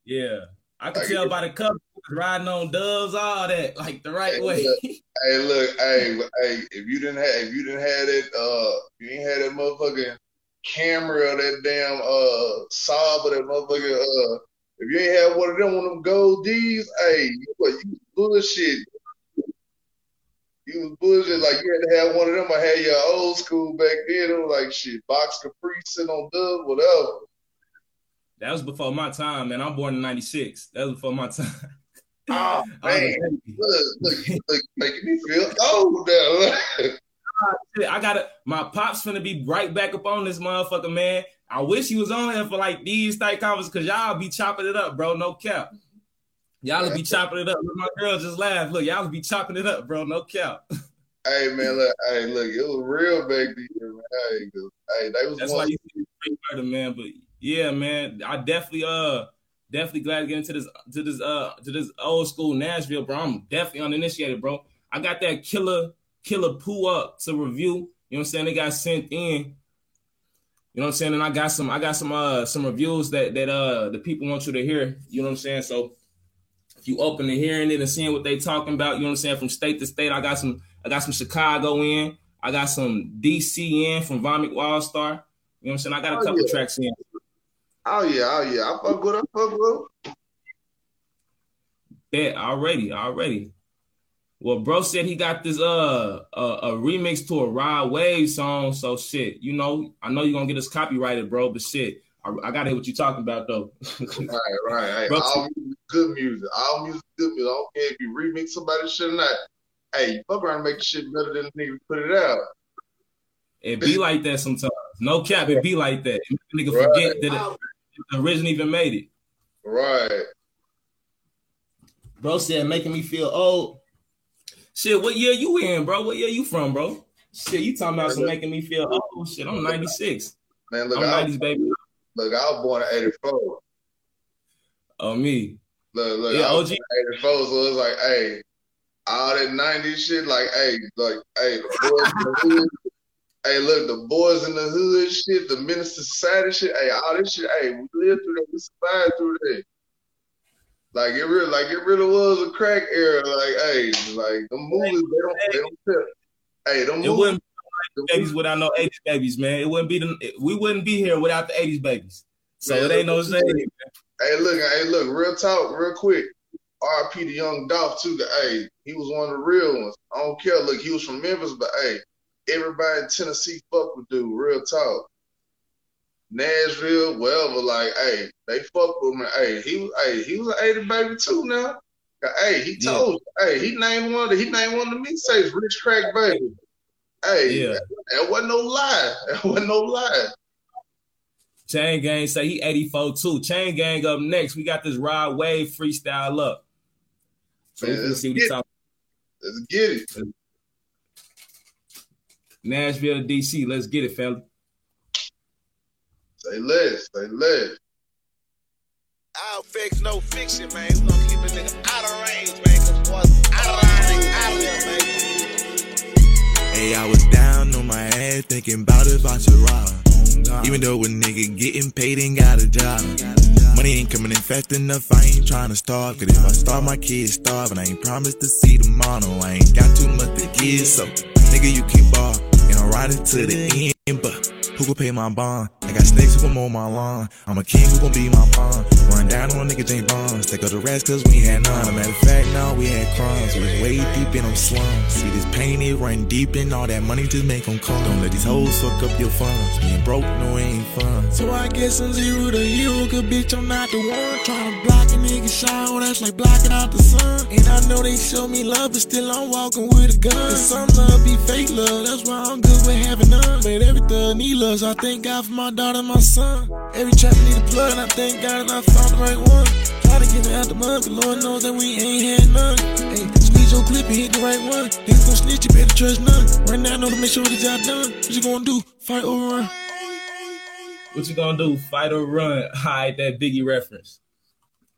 Yeah. I could Like, tell by the cover, riding on doves, all that, like the right Hey, way. look, hey, look, hey, hey, if you didn't have, if you didn't have it, uh, you didn't have that motherfucking camera or that damn uh saw or that motherfucker. uh, if you ain't have one of them, one of them gold D's, hey, you what, you bullshit. You was bullshit. Like you had to have one of them. I had your old school back then. It was like shit, box Capri sitting on dub, whatever. That was before my time, man. I'm born in '96. That was before my time. Oh man, look, look, look, making me feel old now. I gotta. My pops finna be right back up on this motherfucker, man. I wish he was on here for like these type conversations, cause y'all be chopping it up, bro. No cap. Y'all be chopping it up. Look, My girl just laughed. Look, y'all be chopping it up, bro. No cap. Hey man, look, hey, look, it was real back then, man. Hey, hey, they was That's one. why you see murder, man. But yeah, man, I definitely uh definitely glad to get into this to this uh to this old school Nashville, bro. I'm definitely uninitiated, bro. I got that killer Killah Pooh up to review. You know what I'm saying? They got sent in. You know what I'm saying? And I got some I got some uh some reviews that that uh the people want you to hear. You know what I'm saying? So if you open to hearing it and seeing what they talking about, you know what I'm saying, from state to state, I got some I got some Chicago in, I got some DC in from Vomit Wildstar. You know what I'm saying? I got a Oh, couple yeah. tracks in. Oh yeah, oh yeah, I fuck with, I fuck with. Bet already, already. Well, bro said he got this uh a, a remix to a Rod Wave song. So shit, you know, I know you're gonna get us copyrighted, bro. But shit, I, I gotta hear what you're talking about though. Right, right. Hey, Bro, all music good music. All music is good music. I don't care if you remix somebody's shit or not. Hey, fuck around and make the shit better than the nigga put it out. It be like that sometimes. No cap, it be like that. Nigga Right. forget that it, the original even made it. Right. Bro said making me feel old. Shit, what year you in, bro? What year you from, bro? Shit, you talking about some making me feel old? Shit, I'm 96. Man, look, I'm I, 90s baby. look, I was born in '84. Oh me. Look, look, Yeah, I was OG. born in '84, so it's like, hey, all that '90s shit, like, hey, like, hey, the boys in the hood. Hey, look, the boys in the hood shit, the Menace II Society shit, hey, all this shit, hey, we lived through that, we survived through that. Like it really, like it really was a crack era. Like, hey, like the movies, they don't, they don't tell. Hey, them It movies, wouldn't be no 90s babies without no 80s babies, man. It wouldn't be the we wouldn't be here without the 80s babies. So Man, it ain't no shame. Hey, look, hey, look, real talk, real quick. RP the young Dolph too. Hey, he was one of the real ones. I don't care. Look, he was from Memphis, but hey, everybody in Tennessee fuck with dude. Real talk. Nashville, wherever, like, hey, they fuck with me. Hey, he was, hey, he was an 80 baby too now. Hey, he told, hey, he named one. Of, he named one of the mixtapes, Rich Crack Baby. Hey, Yeah. that, that wasn't no lie. That wasn't no lie. Chain Gang say he 84 too. Chain Gang up next. We got this Rod Wave freestyle up. So Man, let's get talking. Let's get it. Nashville to DC. Let's get it, fella. Say less. Say less. Wild facts, no fiction, man. We gonna keep a nigga out of range, man. Cause boys out of line, out of there, man. Hey, I was down on my ass thinking about if I should rob. Even though a nigga getting paid ain't got a job. Money ain't coming in fast enough, I ain't trying to starve. Cause if I starve, my kids starve. And I ain't promised to see tomorrow. I ain't got too much to give, so nigga, you can bar. And I'm riding to the end, but who gon' pay my bond? I got snakes who gon' mow my lawn. I'm a king who gon' be my pawn. Run down on a nigga James Bond. Take out the rest cause we had none. A matter of fact, now we had crumbs. We was way deep in them slums. See this pain, it run deep in all that money just make them come. Don't let these hoes fuck up your funds. Being broke, no, it ain't fun. So I guess I'm zero to hero, cause bitch, I'm not the one. Tryna block a nigga shine, oh, that's like blocking out the sun. And I know they show me love, but still I'm walking with a gun. Cause some love be fake love, that's why I'm good with having none. But every thug need love, so I thank God for my daughter and my son. Every trap need a plug, and I thank God that I found the right one. Try to get it out the mud, but Lord knows that we ain't had none. Hey, squeeze your clip and hit the right one. Niggas gon' snitch, you better trust none. Right now, I know to make sure the job done. What you gonna do? Fight or run? What you gonna do? Fight or run? Hide that Biggie reference.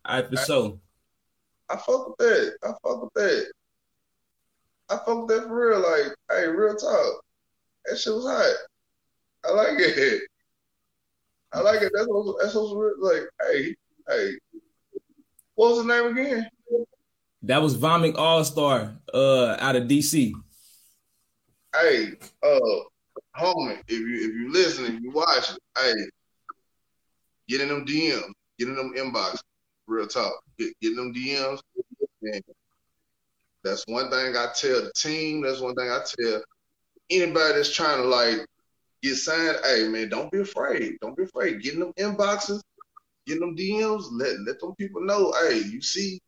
All right, for sure. I fuck with that. I fuck with that. I fuck with that for real. Like, hey, real talk. That shit was hot. I like it. I like it. That's what that's what's real. Like, hey, hey. What was his name again? That was Vomit All Star uh, out of DC. Hey, uh, homie, if you if you listen, if you watching, hey, get in them DMs, get in them inbox. Real talk. Get, get in them DMs. And that's one thing I tell the team. That's one thing I tell anybody that's trying to like get signed. Hey man, don't be afraid. Don't be afraid. Get in them inboxes, get in them DMs. Let let them people know. Hey, you see,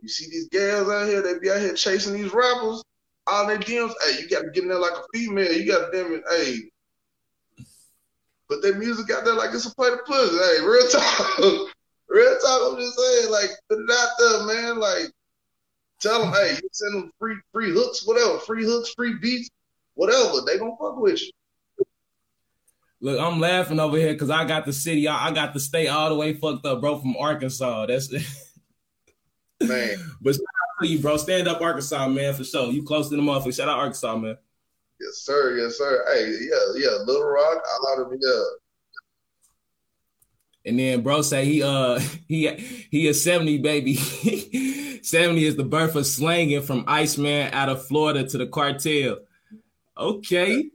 you see these gals out here. They be out here chasing these rappers. All their DMs. Hey, you got to get in there like a female. You got to damn it. Hey, put their music out there like it's a plate of pussy. Hey, real talk. real talk. I'm just saying, like, put it out there, man. Like, tell them, hey, you send them free free hooks, whatever, free hooks, free beats, whatever. They gonna fuck with you. Look, I'm laughing over here because I got the city, I, I got the state all the way fucked up, bro, from Arkansas. That's man. but shout out to you, bro. Stand up Arkansas, man, for sure. You close to the motherfucker. Shout out Arkansas, man. Yes, sir. Yes, sir. Hey, yeah, yeah. Little Rock, I to be up. And then bro say he uh he he is 70 baby. 70 is the birth of slanging from Iceman out of Florida to the cartel. Okay.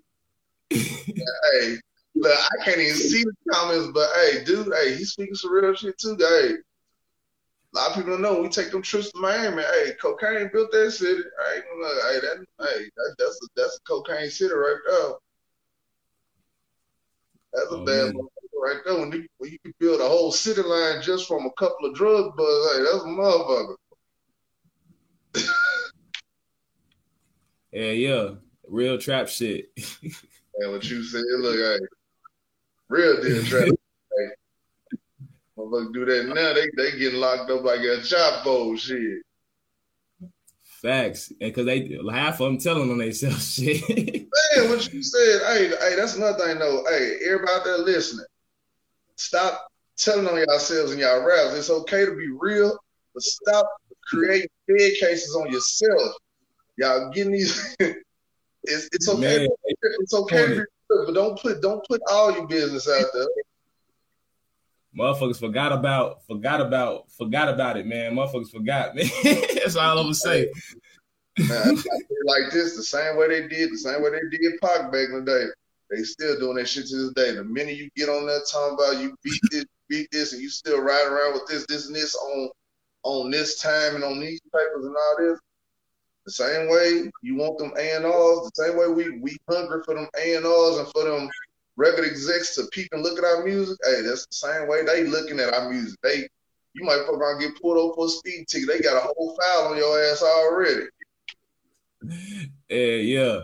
hey, look, I can't even see the comments, but hey, dude, hey, he's speaking some real shit too, guy. A lot of people don't know we take them trips to Miami. Hey, cocaine built that city. I ain't gonna lie. Hey, that, hey, that, that's a, that's a cocaine city right there. That's a Oh, bad motherfucker right there. When you, when you can build a whole city line just from a couple of drug buzz, hey, that's a motherfucker. Yeah, yeah. Real trap shit. And what you said, look, hey, real deal trap. hey, motherfuckers do that now. They they getting locked up like a chop bowl shit. Facts. And cause they half of them telling on themselves shit. Man, what you said, hey, hey, that's another thing though. Hey, everybody there listening, stop telling on yourselves and y'all raps. It's okay to be real, but stop creating bad cases on yourself. Y'all getting these. it's it's okay. Man, it's okay to be but don't put don't put all your business out there. Motherfuckers forgot about, forgot about, forgot about it, man. Motherfuckers forgot, man. That's all I'm gonna say. Feel like this the same way they did, the same way they did Pac back in the day. They still doing that shit to this day. The minute you get on that talking about you beat this, beat this, and you still riding around with this, this, and this on on this time and on these papers and all this. The same way you want them A and R's, the same way we we hungry for them A and R's and for them record execs to peep and look at our music. Hey, that's the same way they looking at our music. They you might fuck around get pulled over for a speed ticket. They got a whole file on your ass already. Yeah, yeah.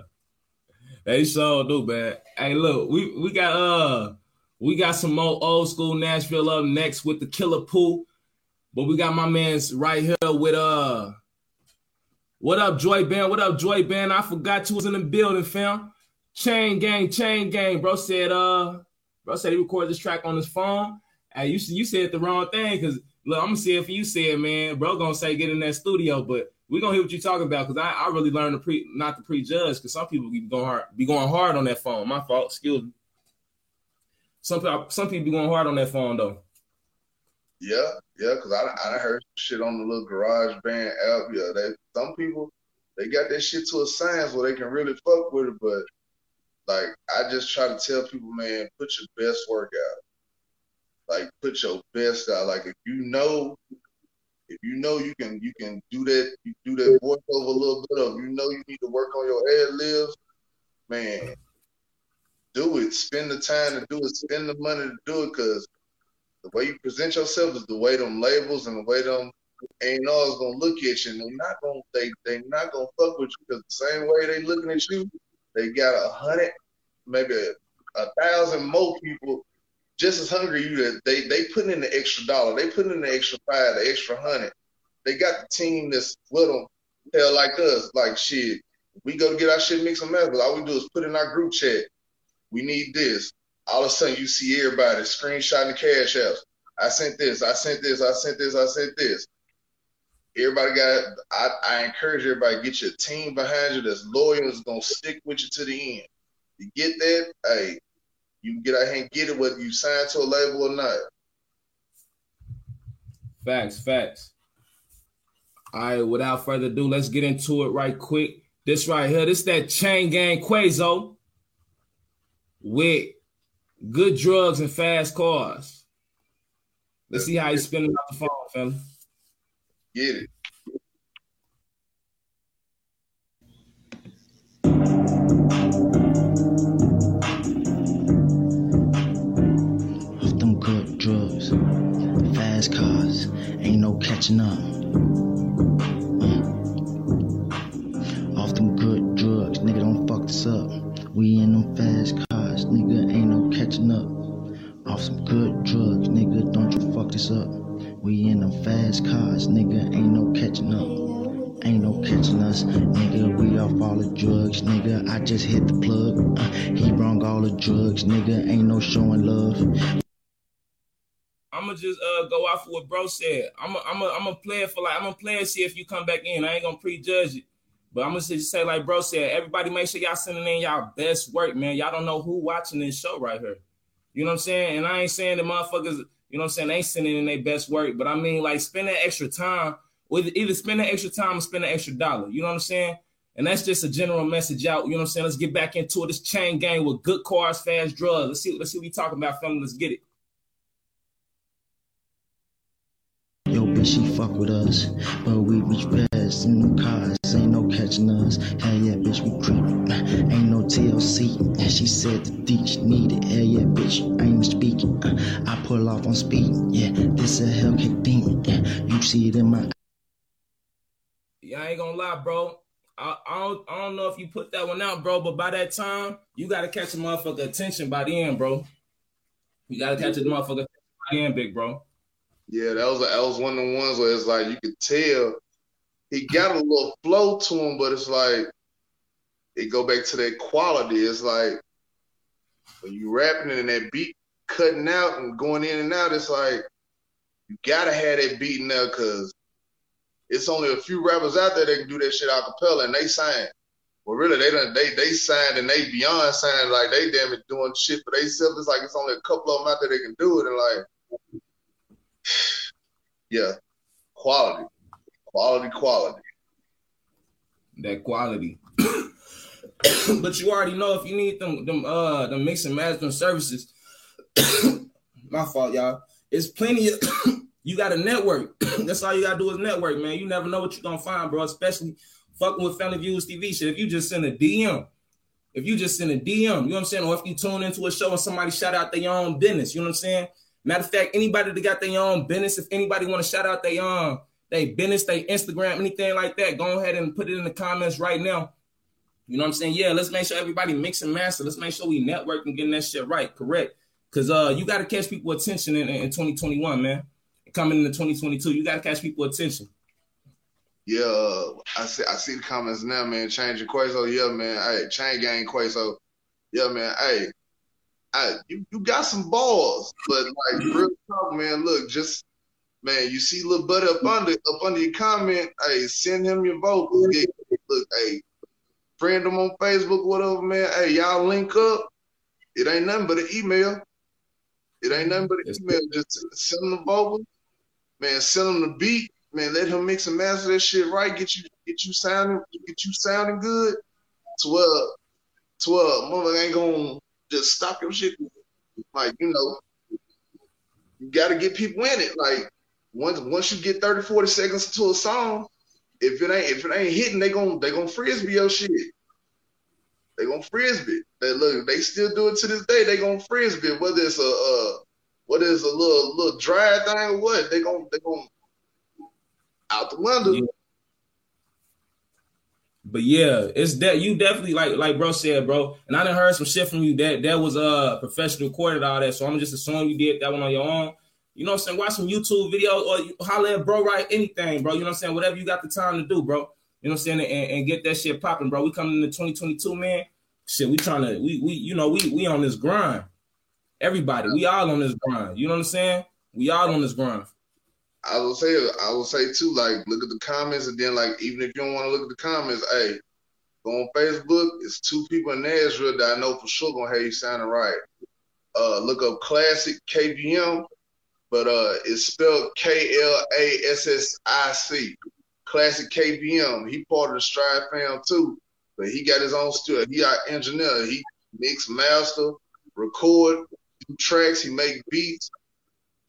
They so do, man. Hey, look, we we got uh we got some more old school Nashville up next with the Killah Pooh. But we got my man's right here with uh what up, Joy Band? What up, Joy Band? I forgot you was in the building, fam. Chain gang, chain gang. Bro said uh bro said he recorded this track on his phone. Hey, you you said the wrong thing because look, I'm gonna say if you said, man. Bro, gonna say get in that studio, but we gonna hear what you talking about because I, I really learned to pre not to prejudge because some people be going hard be going hard on that phone. My fault, excuse me. Some some people be going hard on that phone though. Yeah, yeah, because I I heard shit on the little GarageBand app. Yeah, they some people they got that shit to a science where they can really fuck with it, but like I just try to tell people, man, put your best work out. Like put your best out. Like if you know if you know you can you can do that you do that voiceover a little bit of you know you need to work on your ad libs, man, do it. Spend the time to do it. Spend the money to do it because the way you present yourself is the way them labels and the way them ain't always gonna look at you and they're not gonna they they not gonna fuck with you because the same way they looking at you, they got a hundred, maybe a, a thousand more people just as hungry you that they they putting in the extra dollar, they putting in the extra five, the extra hundred. They got the team that's with them. Hell, like us, like shit. We go to get our shit mixed and matched, all we do is put in our group chat. We need this. All of a sudden, you see everybody screenshotting the cash apps. I sent this. I sent this. I sent this. I sent this. Everybody got. I, I encourage everybody get your team behind you that's loyal is gonna stick with you to the end. You get that? Hey, you can get out here and get it whether you sign to a label or not. Facts, facts. All right, without further ado, let's get into it right quick. This right here, this that chain gang Quazo with good drugs and fast cars. Let's see how he's spinning out the phone, fella. Get it. Off them good drugs, fast cars, ain't no catching up. Catching up. Off some good drugs, nigga, don't you fuck this up. We in them fast cars, nigga, ain't no catching up. Ain't no catching us, nigga. We off all the drugs, nigga. I just hit the plug. Uh, he brung all the drugs, nigga. Ain't no showing love. I'm gonna just uh go off of what bro said. I'm a, I'm a, I'm gonna play it for like I'm gonna play it see if you come back in. I ain't gonna prejudge it, but I'm gonna just say like bro said. Everybody make sure y'all sending in y'all best work, man. Y'all don't know who watching this show right here. You know what I'm saying? And I ain't saying the motherfuckers. You know what I'm saying? They ain't sending in their best work, but I mean like spend that extra time with either spend that extra time or spend an extra dollar. You know what I'm saying? And that's just a general message out. You know what I'm saying? Let's get back into it. This chain gang with good cars, fast drugs. Let's see. Let's see what we talking about, family. Let's get it. Bitch, she fuck with us, but we reach past in them cars. Ain't no catching us. Hell yeah, bitch, we creep. Ain't no TLC. And she said the D she needed. Hell yeah, bitch, I ain't speaking. I pull off on speed. Yeah, this a Hellcat thing. Yeah, you see it in my Yeah, I ain't gonna lie, bro. I, I don't I don't know if you put that one out, bro, but by that time, you gotta catch a motherfucker attention by the end, bro. You gotta catch a motherfucker by the end, big bro. Yeah, that was that was one of the ones where it's like you could tell he got a little flow to him, but it's like it go back to that quality. It's like when you rapping and that beat cutting out and going in and out, it's like you gotta have that beat in there because it's only a few rappers out there that can do that shit a cappella and they signed. Well, really, they done they they signed and they beyond signed like they damn it doing shit for themselves. It's like it's only a couple of them out there that can do it and like yeah, quality, quality, quality. That quality. but you already know if you need them them uh the mix and mastering services. my fault, y'all. It's plenty of you got a network. That's all you gotta do is network, man. You never know what you're gonna find, bro. Especially fucking with Family Views TV shit. If you just send a DM, if you just send a DM, you know what I'm saying? Or if you tune into a show and somebody shout out their own business, you know what I'm saying? Matter of fact, anybody that got their own business, if anybody want to shout out their own they business, they Instagram, anything like that, go ahead and put it in the comments right now. You know what I'm saying? Yeah, let's make sure everybody mix and master. Let's make sure we network and getting that shit right, correct? Cause uh, you got to catch people attention in, in 2021, man. Coming into 2022, you got to catch people attention. Yeah, uh, I see. I see the comments now, man. Changing Quaso, yeah, man. Hey, chain gang Quaso, yeah, man. Hey, I, you, you got some balls, but like real talk, man. Look, just man, you see little buddy up under up under your comment. Hey, send him your vocals. Yeah, look, hey, friend him on Facebook, whatever, man. Hey, y'all link up. It ain't nothing but an email. It ain't nothing but an email. Just send him the vocals, man. Send him the beat, man. Let him mix and master that shit right. Get you get you sounding get you sounding good. To where mother ain't gonna just stop your shit. Like, you know, you gotta get people in it. Like once once you get 30, 40 seconds into a song, if it ain't if it ain't hitting, they gonna they gonna frisbee your shit. They gonna frisbee. They look, they still do it to this day. They gonna frisbee whether it's a uh, whether it's a little little dry thing or what. They gonna they gonna out the window. But yeah, it's that you definitely like like bro said, bro. And I done heard some shit from you that that was uh professional recorded all that. So I'm just assuming you did that one on your own. You know what I'm saying? Watch some YouTube videos or holler at bro, write anything, bro. You know what I'm saying? Whatever you got the time to do, bro. You know what I'm saying? And, and get that shit popping, bro. We coming into 2022, man. Shit, we trying to we we you know we we on this grind. Everybody, we all on this grind. You know what I'm saying? We all on this grind. I will say, I will say too, like look at the comments, and then like even if you don't want to look at the comments, hey, go on Facebook. It's two people in Nashville that I know for sure gonna have you sounding right. Uh, look up Klassic KVM, but uh, it's spelled K L A S S I C. Klassic KVM. He part of the Strive fam too, but he got his own studio. He our engineer. He mix, master, record, do tracks. He make beats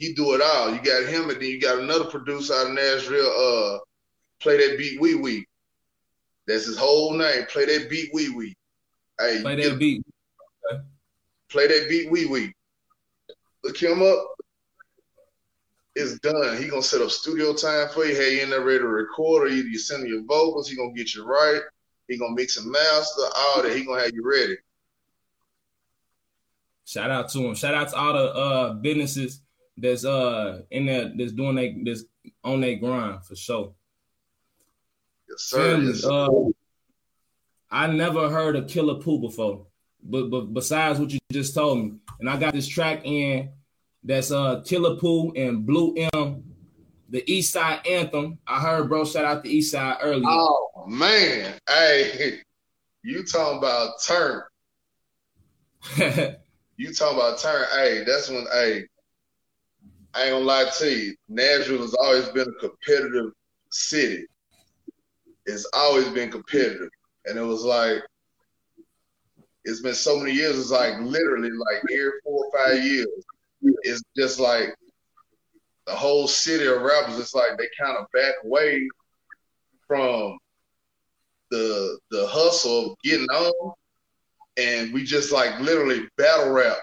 he do it all. You got him, and then you got another producer out of Nashville. Uh, play that beat, wee wee. That's his whole name. Play that beat, wee wee. Hey, play that beat. Okay. Play that beat, wee wee. Look him up. It's done. He gonna set up studio time for you. Hey, you in there ready to record, or either you send your vocals. He gonna get you right. He gonna mix and master all that. He gonna have you ready. Shout out to him. Shout out to all the uh businesses that's uh in there that's doing they that's on their grind for sure. Yes, sir. Yes. Uh, I never heard of Killah Pooh before, but but besides what you just told me, and I got this track in that's uh Killah Pooh and Blue M, the East Side Anthem. I heard bro shout out the East Side earlier. Oh man, hey, you talking about turn? you talking about turn? Hey, that's when hey I ain't gonna lie to you, Nashville has always been a competitive city. It's always been competitive. And it was like, it's been so many years, it's like literally like every four or five years. It's just like the whole city of rappers, it's like they kind of back away from the the hustle of getting on. And we just like literally battle rap